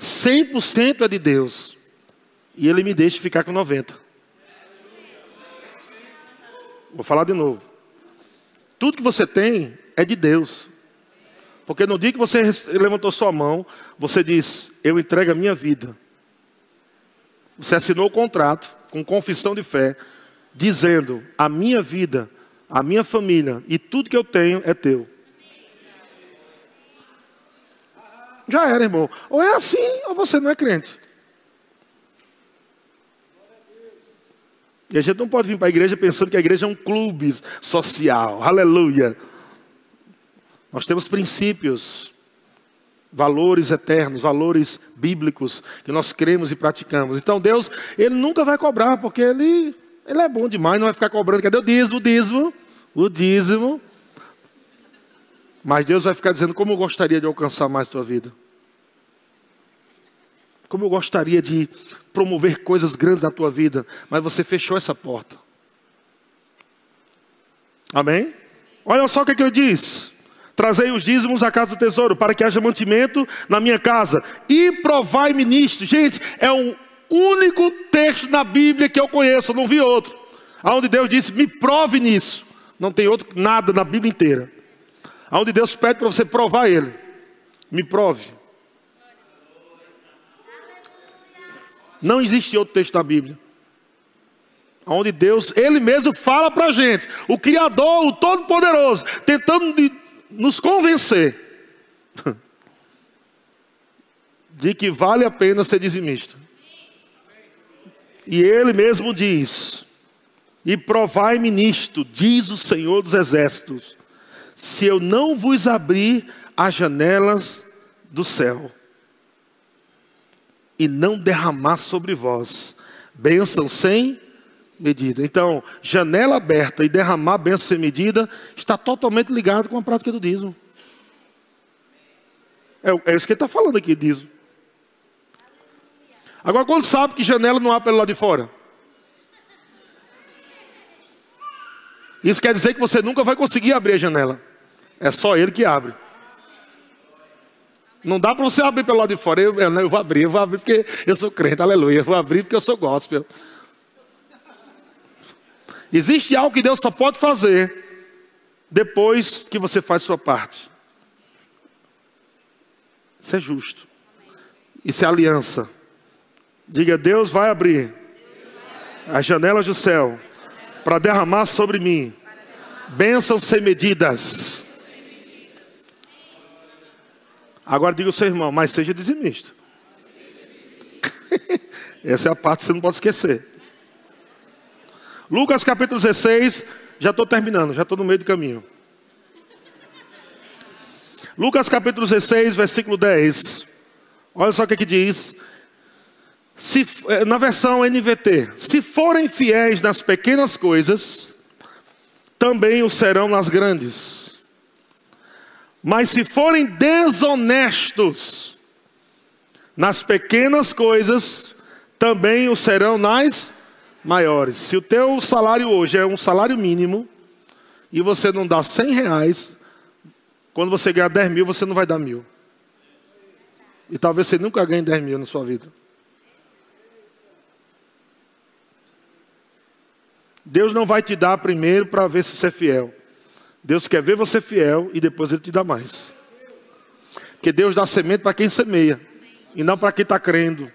100% é de Deus. E ele me deixa ficar com 90%. Vou falar de novo. Tudo que você tem é de Deus. Porque no dia que você levantou sua mão, você diz: Eu entrego a minha vida. Você assinou o contrato com confissão de fé dizendo: A minha vida, a minha família e tudo que eu tenho é teu. Já era, irmão. Ou é assim, ou você não é crente. E a gente não pode vir para a igreja pensando que a igreja é um clube social. Aleluia. Nós temos princípios, valores eternos, valores bíblicos que nós cremos e praticamos. Então Deus, Ele nunca vai cobrar, porque Ele ele é bom demais, não vai ficar cobrando. Cadê o dízimo? O dízimo? O dízimo. Mas Deus vai ficar dizendo: como eu gostaria de alcançar mais tua vida. Como eu gostaria de promover coisas grandes na tua vida. Mas você fechou essa porta. Amém? Olha só o que, é que eu disse. Trazei os dízimos à casa do tesouro, para que haja mantimento na minha casa. E provai-me nisto. Gente, é um único texto na Bíblia que eu conheço, não vi outro. Onde Deus disse: "Me prove nisso". Não tem outro nada na Bíblia inteira. Onde Deus pede para você provar ele. Me prove. Não existe outro texto na Bíblia. Onde Deus, Ele mesmo fala para a gente, o Criador, o Todo-Poderoso, tentando nos convencer [laughs] de que vale a pena ser dizimista. E ele mesmo diz: E provai-me nisto, diz o Senhor dos Exércitos, se eu não vos abrir as janelas do céu e não derramar sobre vós bênção sem medida. Então, janela aberta e derramar bênção sem medida está totalmente ligado com a prática do dízimo. É, é isso que ele está falando aqui, dízimo. Agora, quando sabe que janela não há pelo lado de fora? Isso quer dizer que você nunca vai conseguir abrir a janela. É só ele que abre. Não dá para você abrir pelo lado de fora. Eu, eu, eu, vou abrir, eu vou abrir porque eu sou crente, aleluia. Eu vou abrir porque eu sou gospel. Existe algo que Deus só pode fazer depois que você faz sua parte. Isso é justo. Isso é aliança. Diga, Deus vai abrir as janelas do céu para derramar sobre mim bênçãos sem medidas. Agora diga o seu irmão, mas seja dizimista. [laughs] Essa é a parte que você não pode esquecer. Lucas capítulo 16, já estou terminando, já estou no meio do caminho. Lucas capítulo 16, versículo 10. Olha só o que, que diz. Se, eh, na versão NVT, se forem fiéis nas pequenas coisas, também o serão nas grandes. Mas se forem desonestos nas pequenas coisas, também o serão nas maiores. Se o teu salário hoje é um salário mínimo e você não dá 100 reais, quando você ganhar 10 mil, você não vai dar mil. E talvez você nunca ganhe 10 mil na sua vida. Deus não vai te dar primeiro para ver se você é fiel. Deus quer ver você fiel e depois Ele te dá mais. Porque Deus dá semente para quem semeia e não para quem está crendo.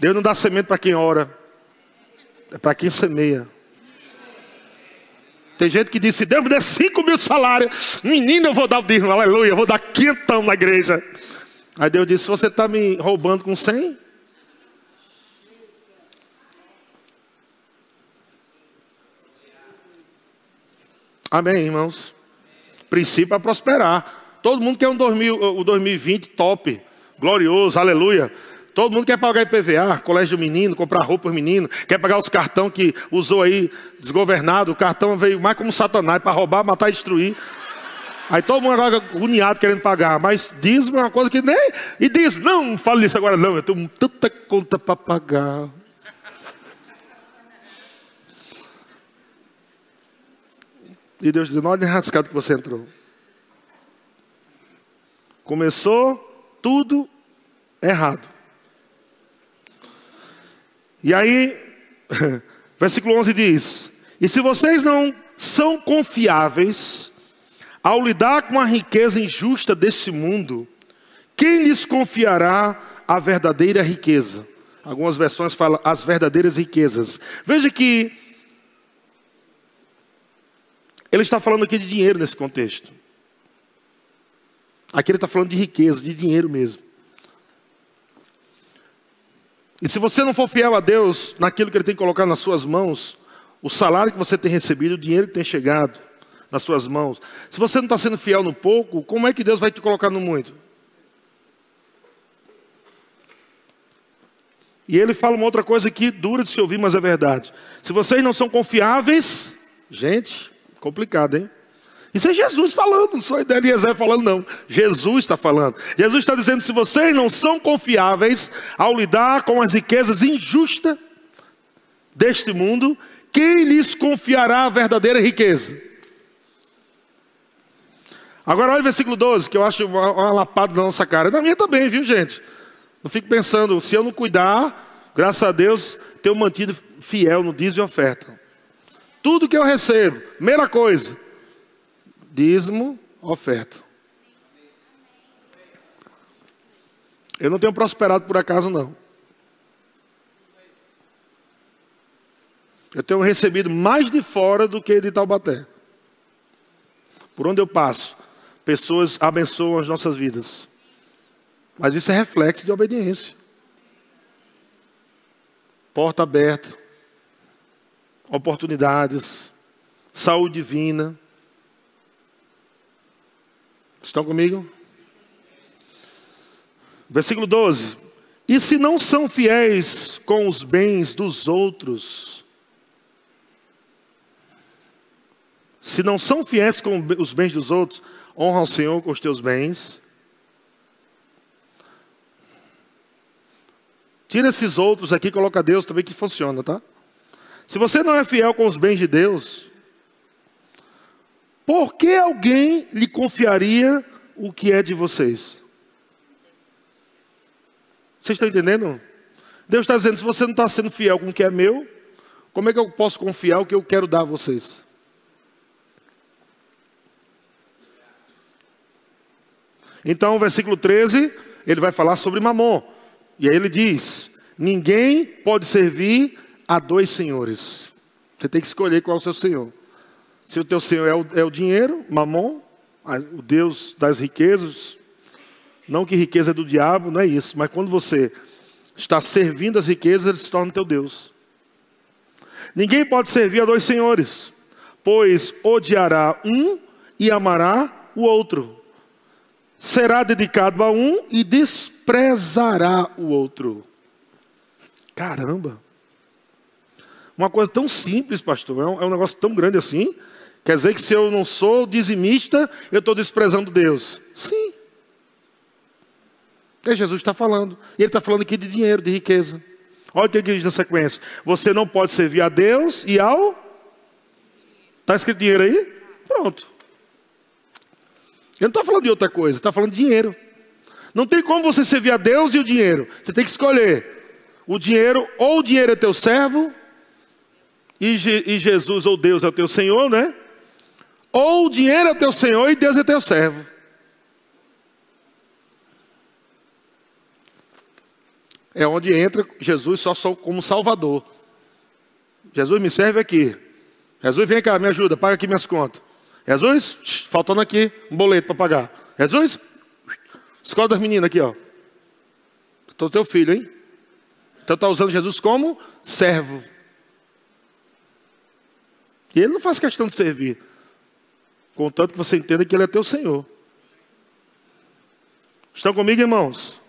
Deus não dá semente para quem ora, é para quem semeia. Tem gente que disse: Deus me dê 5 mil salários. Menino, eu vou dar o dízimo, aleluia, eu vou dar quinhentão na igreja. Aí Deus disse: Você está me roubando com 100? Amém, irmãos? Princípio é prosperar. Todo mundo quer um 2000, o 2020 top, glorioso, aleluia. Todo mundo quer pagar IPVA, colégio menino, comprar roupa para menino, quer pagar os cartão que usou aí, desgovernado. O cartão veio mais como Satanás para roubar, matar e destruir. Aí todo mundo agora uniado querendo pagar, mas dízimo é uma coisa que nem. E diz, não, fale isso agora não, eu tenho tanta conta para pagar. E Deus diz: olha a enrascado que você entrou. Começou tudo errado. E aí, [laughs] versículo 11 diz: E se vocês não são confiáveis ao lidar com a riqueza injusta desse mundo, quem lhes confiará a verdadeira riqueza? Algumas versões falam as verdadeiras riquezas. Veja que ele está falando aqui de dinheiro nesse contexto. Aqui ele está falando de riqueza, de dinheiro mesmo. E se você não for fiel a Deus naquilo que Ele tem colocado nas suas mãos, o salário que você tem recebido, o dinheiro que tem chegado nas suas mãos, se você não está sendo fiel no pouco, como é que Deus vai te colocar no muito? E ele fala uma outra coisa que dura de se ouvir, mas é verdade. Se vocês não são confiáveis, gente, Complicado, hein? Isso é Jesus falando, não sou Eliezer falando, não. Jesus está falando. Jesus está dizendo: se vocês não são confiáveis ao lidar com as riquezas injustas deste mundo, quem lhes confiará a verdadeira riqueza? Agora olha o versículo 12, que eu acho uma, uma lapada na nossa cara. Na minha também, viu, gente? Não fico pensando, se eu não cuidar, graças a Deus, tenho mantido fiel no dízimo e oferta. Tudo que eu recebo, primeira coisa, dízimo, oferta. Eu não tenho prosperado por acaso, não. Eu tenho recebido mais de fora do que de Taubaté. Por onde eu passo, pessoas abençoam as nossas vidas. Mas isso é reflexo de obediência. Porta aberta oportunidades, saúde divina. Estão comigo? Versículo 12: E se não são fiéis com os bens dos outros, se não são fiéis com os bens dos outros, honra o Senhor com os teus bens. Tira esses outros aqui, coloca Deus também que funciona, tá? Se você não é fiel com os bens de Deus, por que alguém lhe confiaria o que é de vocês? Vocês estão entendendo? Deus está dizendo: se você não está sendo fiel com o que é meu, como é que eu posso confiar o que eu quero dar a vocês? Então, versículo 13, ele vai falar sobre Mamon. E aí ele diz: Ninguém pode servir a dois senhores. Você tem que escolher qual é o seu senhor. Se o teu senhor é o, é o dinheiro, Mamon, o Deus das riquezas, não que riqueza é do diabo, não é isso, mas quando você está servindo as riquezas, ele se torna teu Deus. Ninguém pode servir a dois senhores, pois odiará um e amará o outro. Será dedicado a um e desprezará o outro. Caramba! Uma coisa tão simples, pastor, é um, é um negócio tão grande assim. Quer dizer que se eu não sou dizimista, eu estou desprezando Deus. Sim. É Jesus está falando. E ele está falando aqui de dinheiro, de riqueza. Olha o que ele diz na sequência. Você não pode servir a Deus e ao. Está escrito dinheiro aí? Pronto. Ele não está falando de outra coisa, está falando de dinheiro. Não tem como você servir a Deus e o dinheiro. Você tem que escolher. O dinheiro, ou o dinheiro é teu servo, e, e Jesus ou Deus é o teu Senhor, né? Ou o dinheiro é teu Senhor e Deus é teu servo. É onde entra Jesus só, só como Salvador. Jesus me serve aqui. Jesus, vem cá, me ajuda, paga aqui minhas contas. Jesus, faltando aqui um boleto para pagar. Jesus, escola das meninas aqui, ó. Estou teu filho, hein? Então está usando Jesus como servo. E ele não faz questão de servir. Contanto que você entenda que ele é teu Senhor. Estão comigo, irmãos?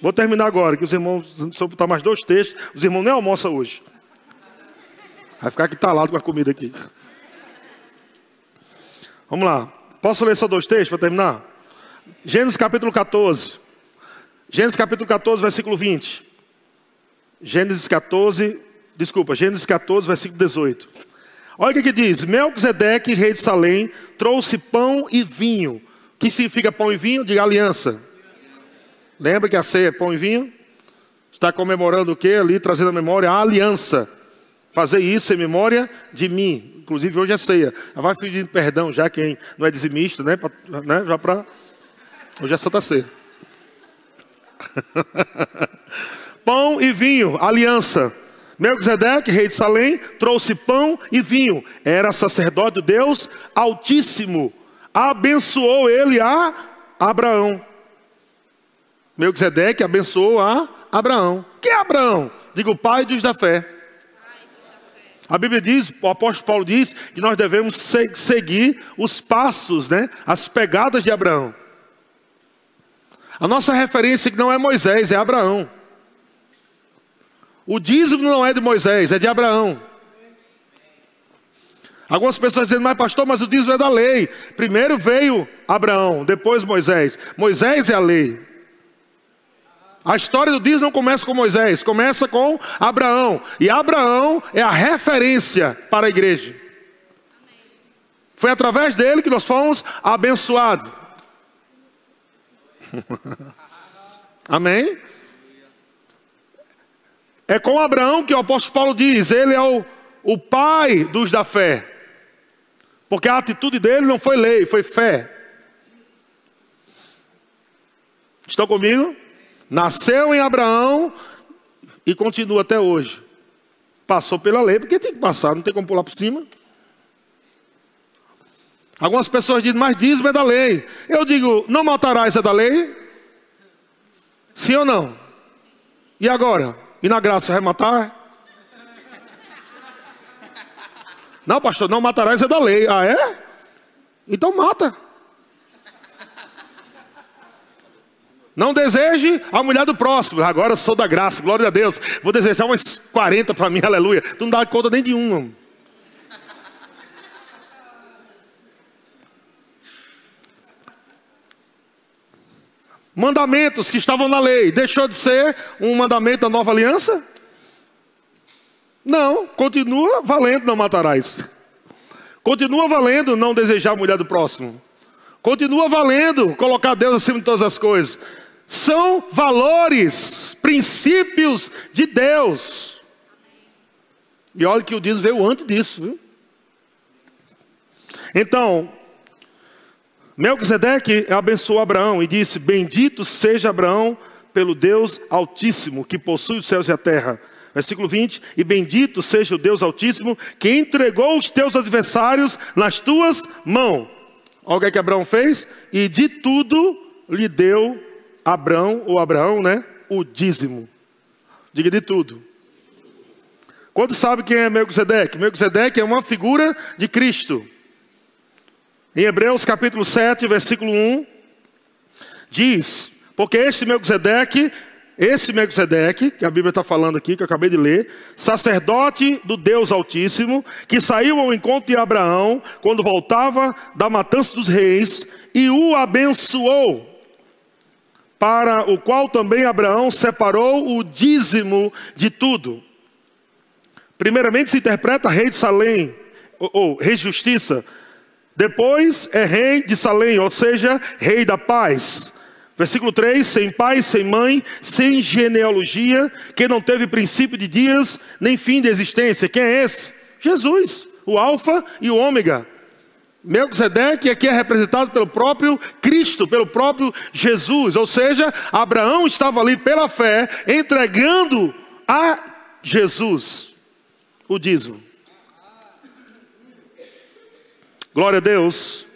Vou terminar agora, que os irmãos, se eu botar mais dois textos, os irmãos nem almoçam hoje. Vai ficar aqui talado com a comida aqui. Vamos lá. Posso ler só dois textos para terminar? Gênesis capítulo 14. Gênesis capítulo 14, versículo 20. Gênesis 14, desculpa, Gênesis 14, versículo 18. Olha o que, diz: Melquisedeque, rei de Salém, trouxe pão e vinho. O que significa pão e vinho? De aliança. Lembra que a ceia é pão e vinho? Está comemorando o que ali, trazendo a memória? A aliança. Fazer isso em memória de mim. Inclusive hoje é ceia. Vai pedir perdão já quem não é dizimista, né? Pra, né? Já para. Hoje é Santa Ceia. [laughs] pão e vinho, aliança. Melquisedeque, rei de Salém, trouxe pão e vinho. Era sacerdote de Deus Altíssimo. Abençoou ele a Abraão. Melquisedeque abençoou a Abraão. Quem é Abraão? Digo, pai dos da fé. A Bíblia diz, o apóstolo Paulo diz, que nós devemos seguir os passos, né, as pegadas de Abraão. A nossa referência não é Moisés, é Abraão. O dízimo não é de Moisés, é de Abraão. Algumas pessoas dizendo, mas pastor, mas o dízimo é da lei. Primeiro veio Abraão, depois Moisés. Moisés é a lei. A história do dízimo não começa com Moisés, começa com Abraão. E Abraão é a referência para a igreja. Foi através dele que nós fomos abençoados. [laughs] Amém? É com Abraão que o apóstolo Paulo diz: ele é o, o pai dos da fé. Porque a atitude dele não foi lei, foi fé. Estão comigo? Nasceu em Abraão e continua até hoje. Passou pela lei, porque tem que passar, não tem como pular por cima. Algumas pessoas dizem, mas dízimo é da lei. Eu digo, não matarás é da lei? Sim ou não? E agora? E na graça vai matar? Não, pastor, não matarás é da lei. Ah, é? Então mata. Não deseje a mulher do próximo. Agora sou da graça, glória a Deus. Vou desejar umas 40 para mim, [laughs] aleluia. Tu não dá conta nem de uma. Mandamentos que estavam na lei, deixou de ser um mandamento da nova aliança? Não, continua valendo, não matarás. Continua valendo não desejar a mulher do próximo. Continua valendo colocar Deus acima de todas as coisas. São valores, princípios de Deus. E olha que o dízimo veio antes disso, viu? Então, Melquisedeque abençoou Abraão e disse: Bendito seja Abraão pelo Deus Altíssimo, que possui os céus e a terra. Versículo 20: E bendito seja o Deus Altíssimo, que entregou os teus adversários nas tuas mãos. Olha o que, é que Abraão fez? E de tudo lhe deu Abraão, ou Abraão, né? O dízimo. Diga de tudo. Quando sabe quem é Melquisedeque? Melquisedeque é uma figura de Cristo. Em Hebreus capítulo 7, versículo 1, diz: Porque este Melquisedeque, esse Melquisedeque, que a Bíblia está falando aqui, que eu acabei de ler, sacerdote do Deus Altíssimo, que saiu ao encontro de Abraão quando voltava da matança dos reis e o abençoou, para o qual também Abraão separou o dízimo de tudo. Primeiramente se interpreta rei de Salém, ou, ou rei de justiça, depois é rei de Salém, ou seja, rei da paz. Versículo 3: sem pai, sem mãe, sem genealogia, que não teve princípio de dias, nem fim de existência. Quem é esse? Jesus, o Alfa e o Ômega. Melquisedeque aqui é representado pelo próprio Cristo, pelo próprio Jesus. Ou seja, Abraão estava ali pela fé, entregando a Jesus o dízimo. Glória a Deus.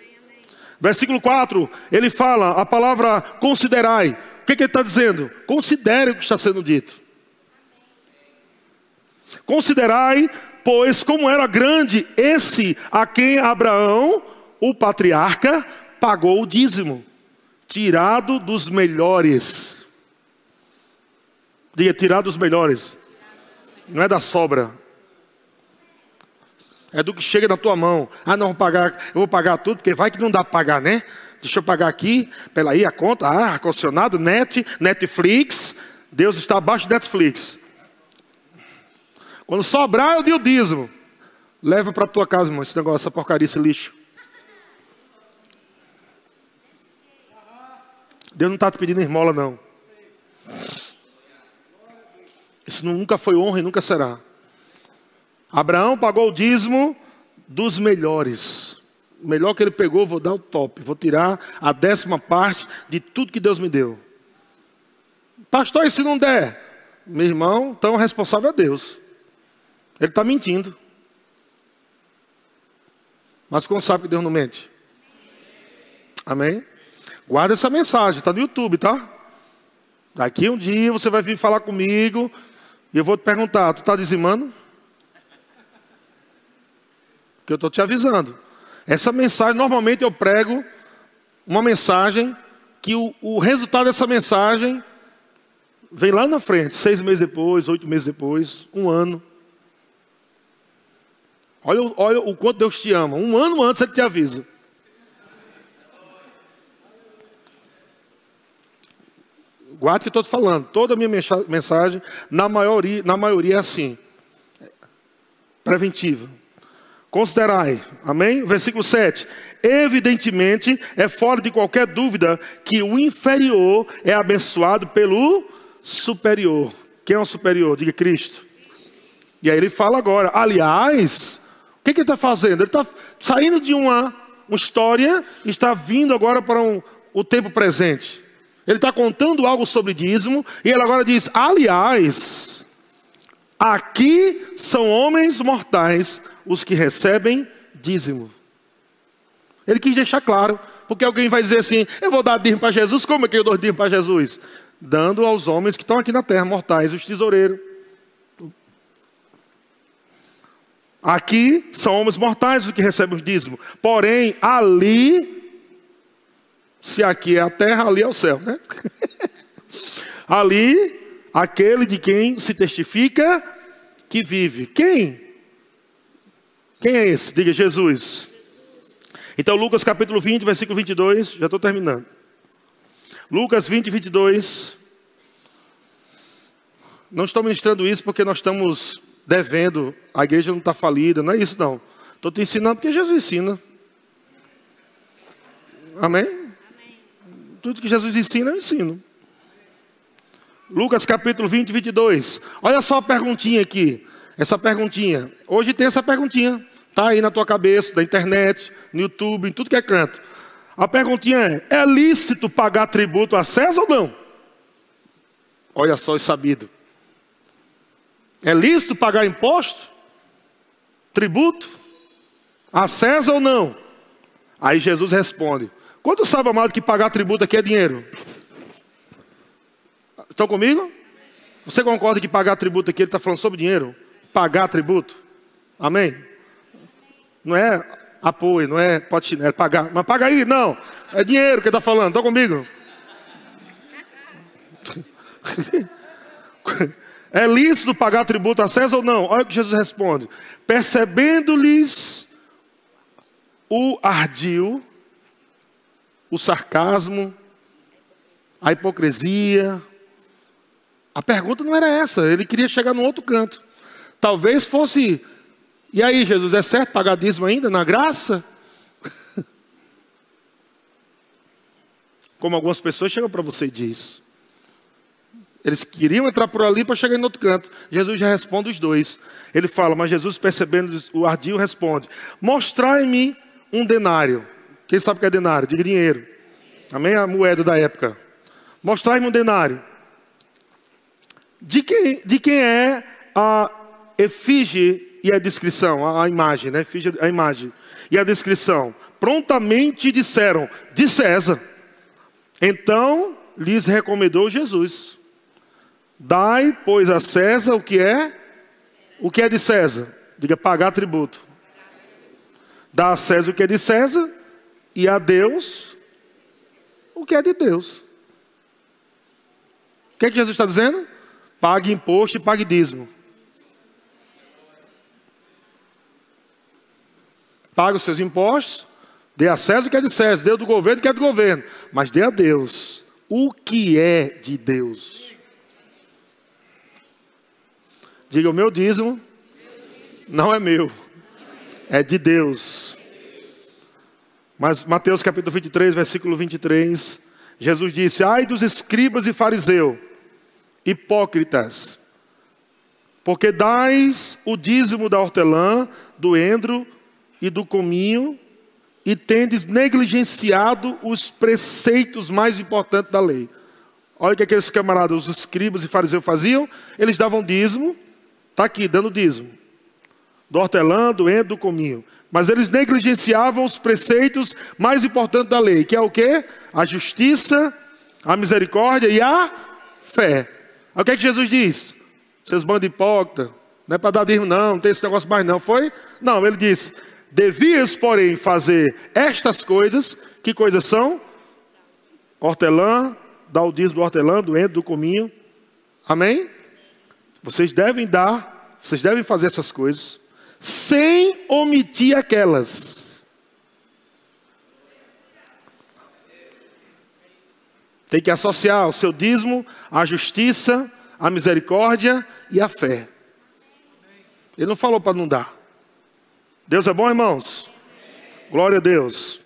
Versículo 4, ele fala a palavra considerai. O que, que ele está dizendo? Considere o que está sendo dito. Considerai, pois, como era grande esse a quem Abraão, o patriarca, pagou o dízimo, tirado dos melhores. Diga, tirado dos melhores. Não é da sobra, é do que chega na tua mão. Ah, não, vou pagar, eu vou pagar tudo, porque vai que não dá para pagar, né? Deixa eu pagar aqui, pela aí a conta, ah, ar-condicionado, net, Netflix. Deus está abaixo de Netflix. Quando sobrar, eu dei o dízimo. Leva para tua casa, irmão, esse negócio, essa porcaria, esse lixo. Deus não está te pedindo esmola, não. Isso nunca foi honra e nunca será. Abraão pagou o dízimo dos melhores. O melhor que ele pegou, vou dar o top. Vou tirar a décima parte de tudo que Deus me deu. Pastor, e se não der? Meu irmão, então o responsável é Deus. Ele está mentindo. Mas como sabe que Deus não mente? Amém? Guarda essa mensagem, está no YouTube, tá? Daqui um dia você vai vir falar comigo e eu vou te perguntar: tu está dizimando? Que eu estou te avisando. Essa mensagem, normalmente eu prego uma mensagem que o, o resultado dessa mensagem vem lá na frente, seis meses depois, oito meses depois, um ano. Olha, olha o quanto Deus te ama. Um ano antes ele te avisa. Guarde o que eu estou te falando. Toda a minha mensagem, na maioria, na maioria é assim. Preventiva. Considerai, amém? Versículo 7. Evidentemente, é fora de qualquer dúvida que o inferior é abençoado pelo superior. Quem é o superior? Diga Cristo. E aí ele fala agora, aliás, o que, que ele está fazendo? Ele está saindo de uma, uma história e está vindo agora para um, o tempo presente. Ele está contando algo sobre dízimo e ele agora diz: aliás, aqui são homens mortais os que recebem dízimo. Ele quis deixar claro, porque alguém vai dizer assim: eu vou dar dízimo para Jesus, como é que eu dou dízimo para Jesus? Dando aos homens que estão aqui na terra, mortais, os tesoureiros. Aqui são homens mortais os que recebem os dízimos. Porém, ali, se aqui é a terra, ali é o céu, né? [laughs] ali, aquele de quem se testifica que vive. Quem? Quem é esse? Diga Jesus. Então, Lucas capítulo 20, versículo 22, já estou terminando. Lucas 20, 22. Não estou ministrando isso porque nós estamos devendo, a igreja não está falida, não é isso não. Estou te ensinando porque Jesus ensina. Amém? Amém? Tudo que Jesus ensina, eu ensino. Lucas capítulo 20, 22. Olha só a perguntinha aqui. Essa perguntinha. Hoje tem essa perguntinha. Está aí na tua cabeça, na internet, no YouTube, em tudo que é canto. A perguntinha é: é lícito pagar tributo a César ou não? Olha só, é sabido. É lícito pagar imposto? Tributo? A César ou não? Aí Jesus responde: Quanto sabe, amado, que pagar tributo aqui é dinheiro? Estão comigo? Você concorda que pagar tributo aqui, ele está falando sobre dinheiro? Pagar tributo? Amém? Não é apoio, não é potinete, é pagar. Mas paga aí, não. É dinheiro que ele está falando, estão comigo? [laughs] É lícito pagar tributo a César ou não? Olha o que Jesus responde. Percebendo-lhes o ardil, o sarcasmo, a hipocrisia, a pergunta não era essa, ele queria chegar num outro canto. Talvez fosse, e aí, Jesus, é certo pagar dízimo ainda na graça? [laughs] Como algumas pessoas chegam para você e dizem. Eles queriam entrar por ali para chegar em outro canto. Jesus já responde os dois. Ele fala, mas Jesus, percebendo o ardil, responde: Mostrai-me um denário. Quem sabe o que é denário? De dinheiro. Amém? A moeda da época. Mostrai-me um denário. De quem, de quem é a efígie e a descrição, a, a imagem, né? Efígie, a imagem e a descrição. Prontamente disseram, de César. Então lhes recomendou Jesus. Dai, pois, a César o que é? O que é de César? Diga, pagar tributo. Dá a César o que é de César e a Deus o que é de Deus. O que é que Jesus está dizendo? Pague imposto e pague dízimo. Pague os seus impostos, dê a César o que é de César, dê do governo o que é do governo, mas dê a Deus o que é de Deus. Diga: o meu dízimo não é meu, é de Deus. Mas Mateus capítulo 23, versículo 23, Jesus disse: Ai dos escribas e fariseus hipócritas, porque dais o dízimo da hortelã, do endro e do cominho, e tendes negligenciado os preceitos mais importantes da lei. Olha o que aqueles camaradas, os escribas e fariseus faziam, eles davam dízimo, está aqui, dando dízimo, do hortelã, do endro, do cominho. Mas eles negligenciavam os preceitos mais importantes da lei, que é o que? A justiça, a misericórdia e a fé. Aí o que é que Jesus diz? Seus bandos hipócritas, não é para dar dízimo não, não tem esse negócio mais não. Foi? Não, ele disse, devias, porém, fazer estas coisas, que coisas são? Hortelã, dar o dízimo do hortelã, do endo, do cominho. Amém? Vocês devem dar, vocês devem fazer essas coisas, sem omitir aquelas Tem que associar o seu dízimo à justiça, à misericórdia e à fé. Ele não falou para não dar. Deus é bom, irmãos? Glória a Deus.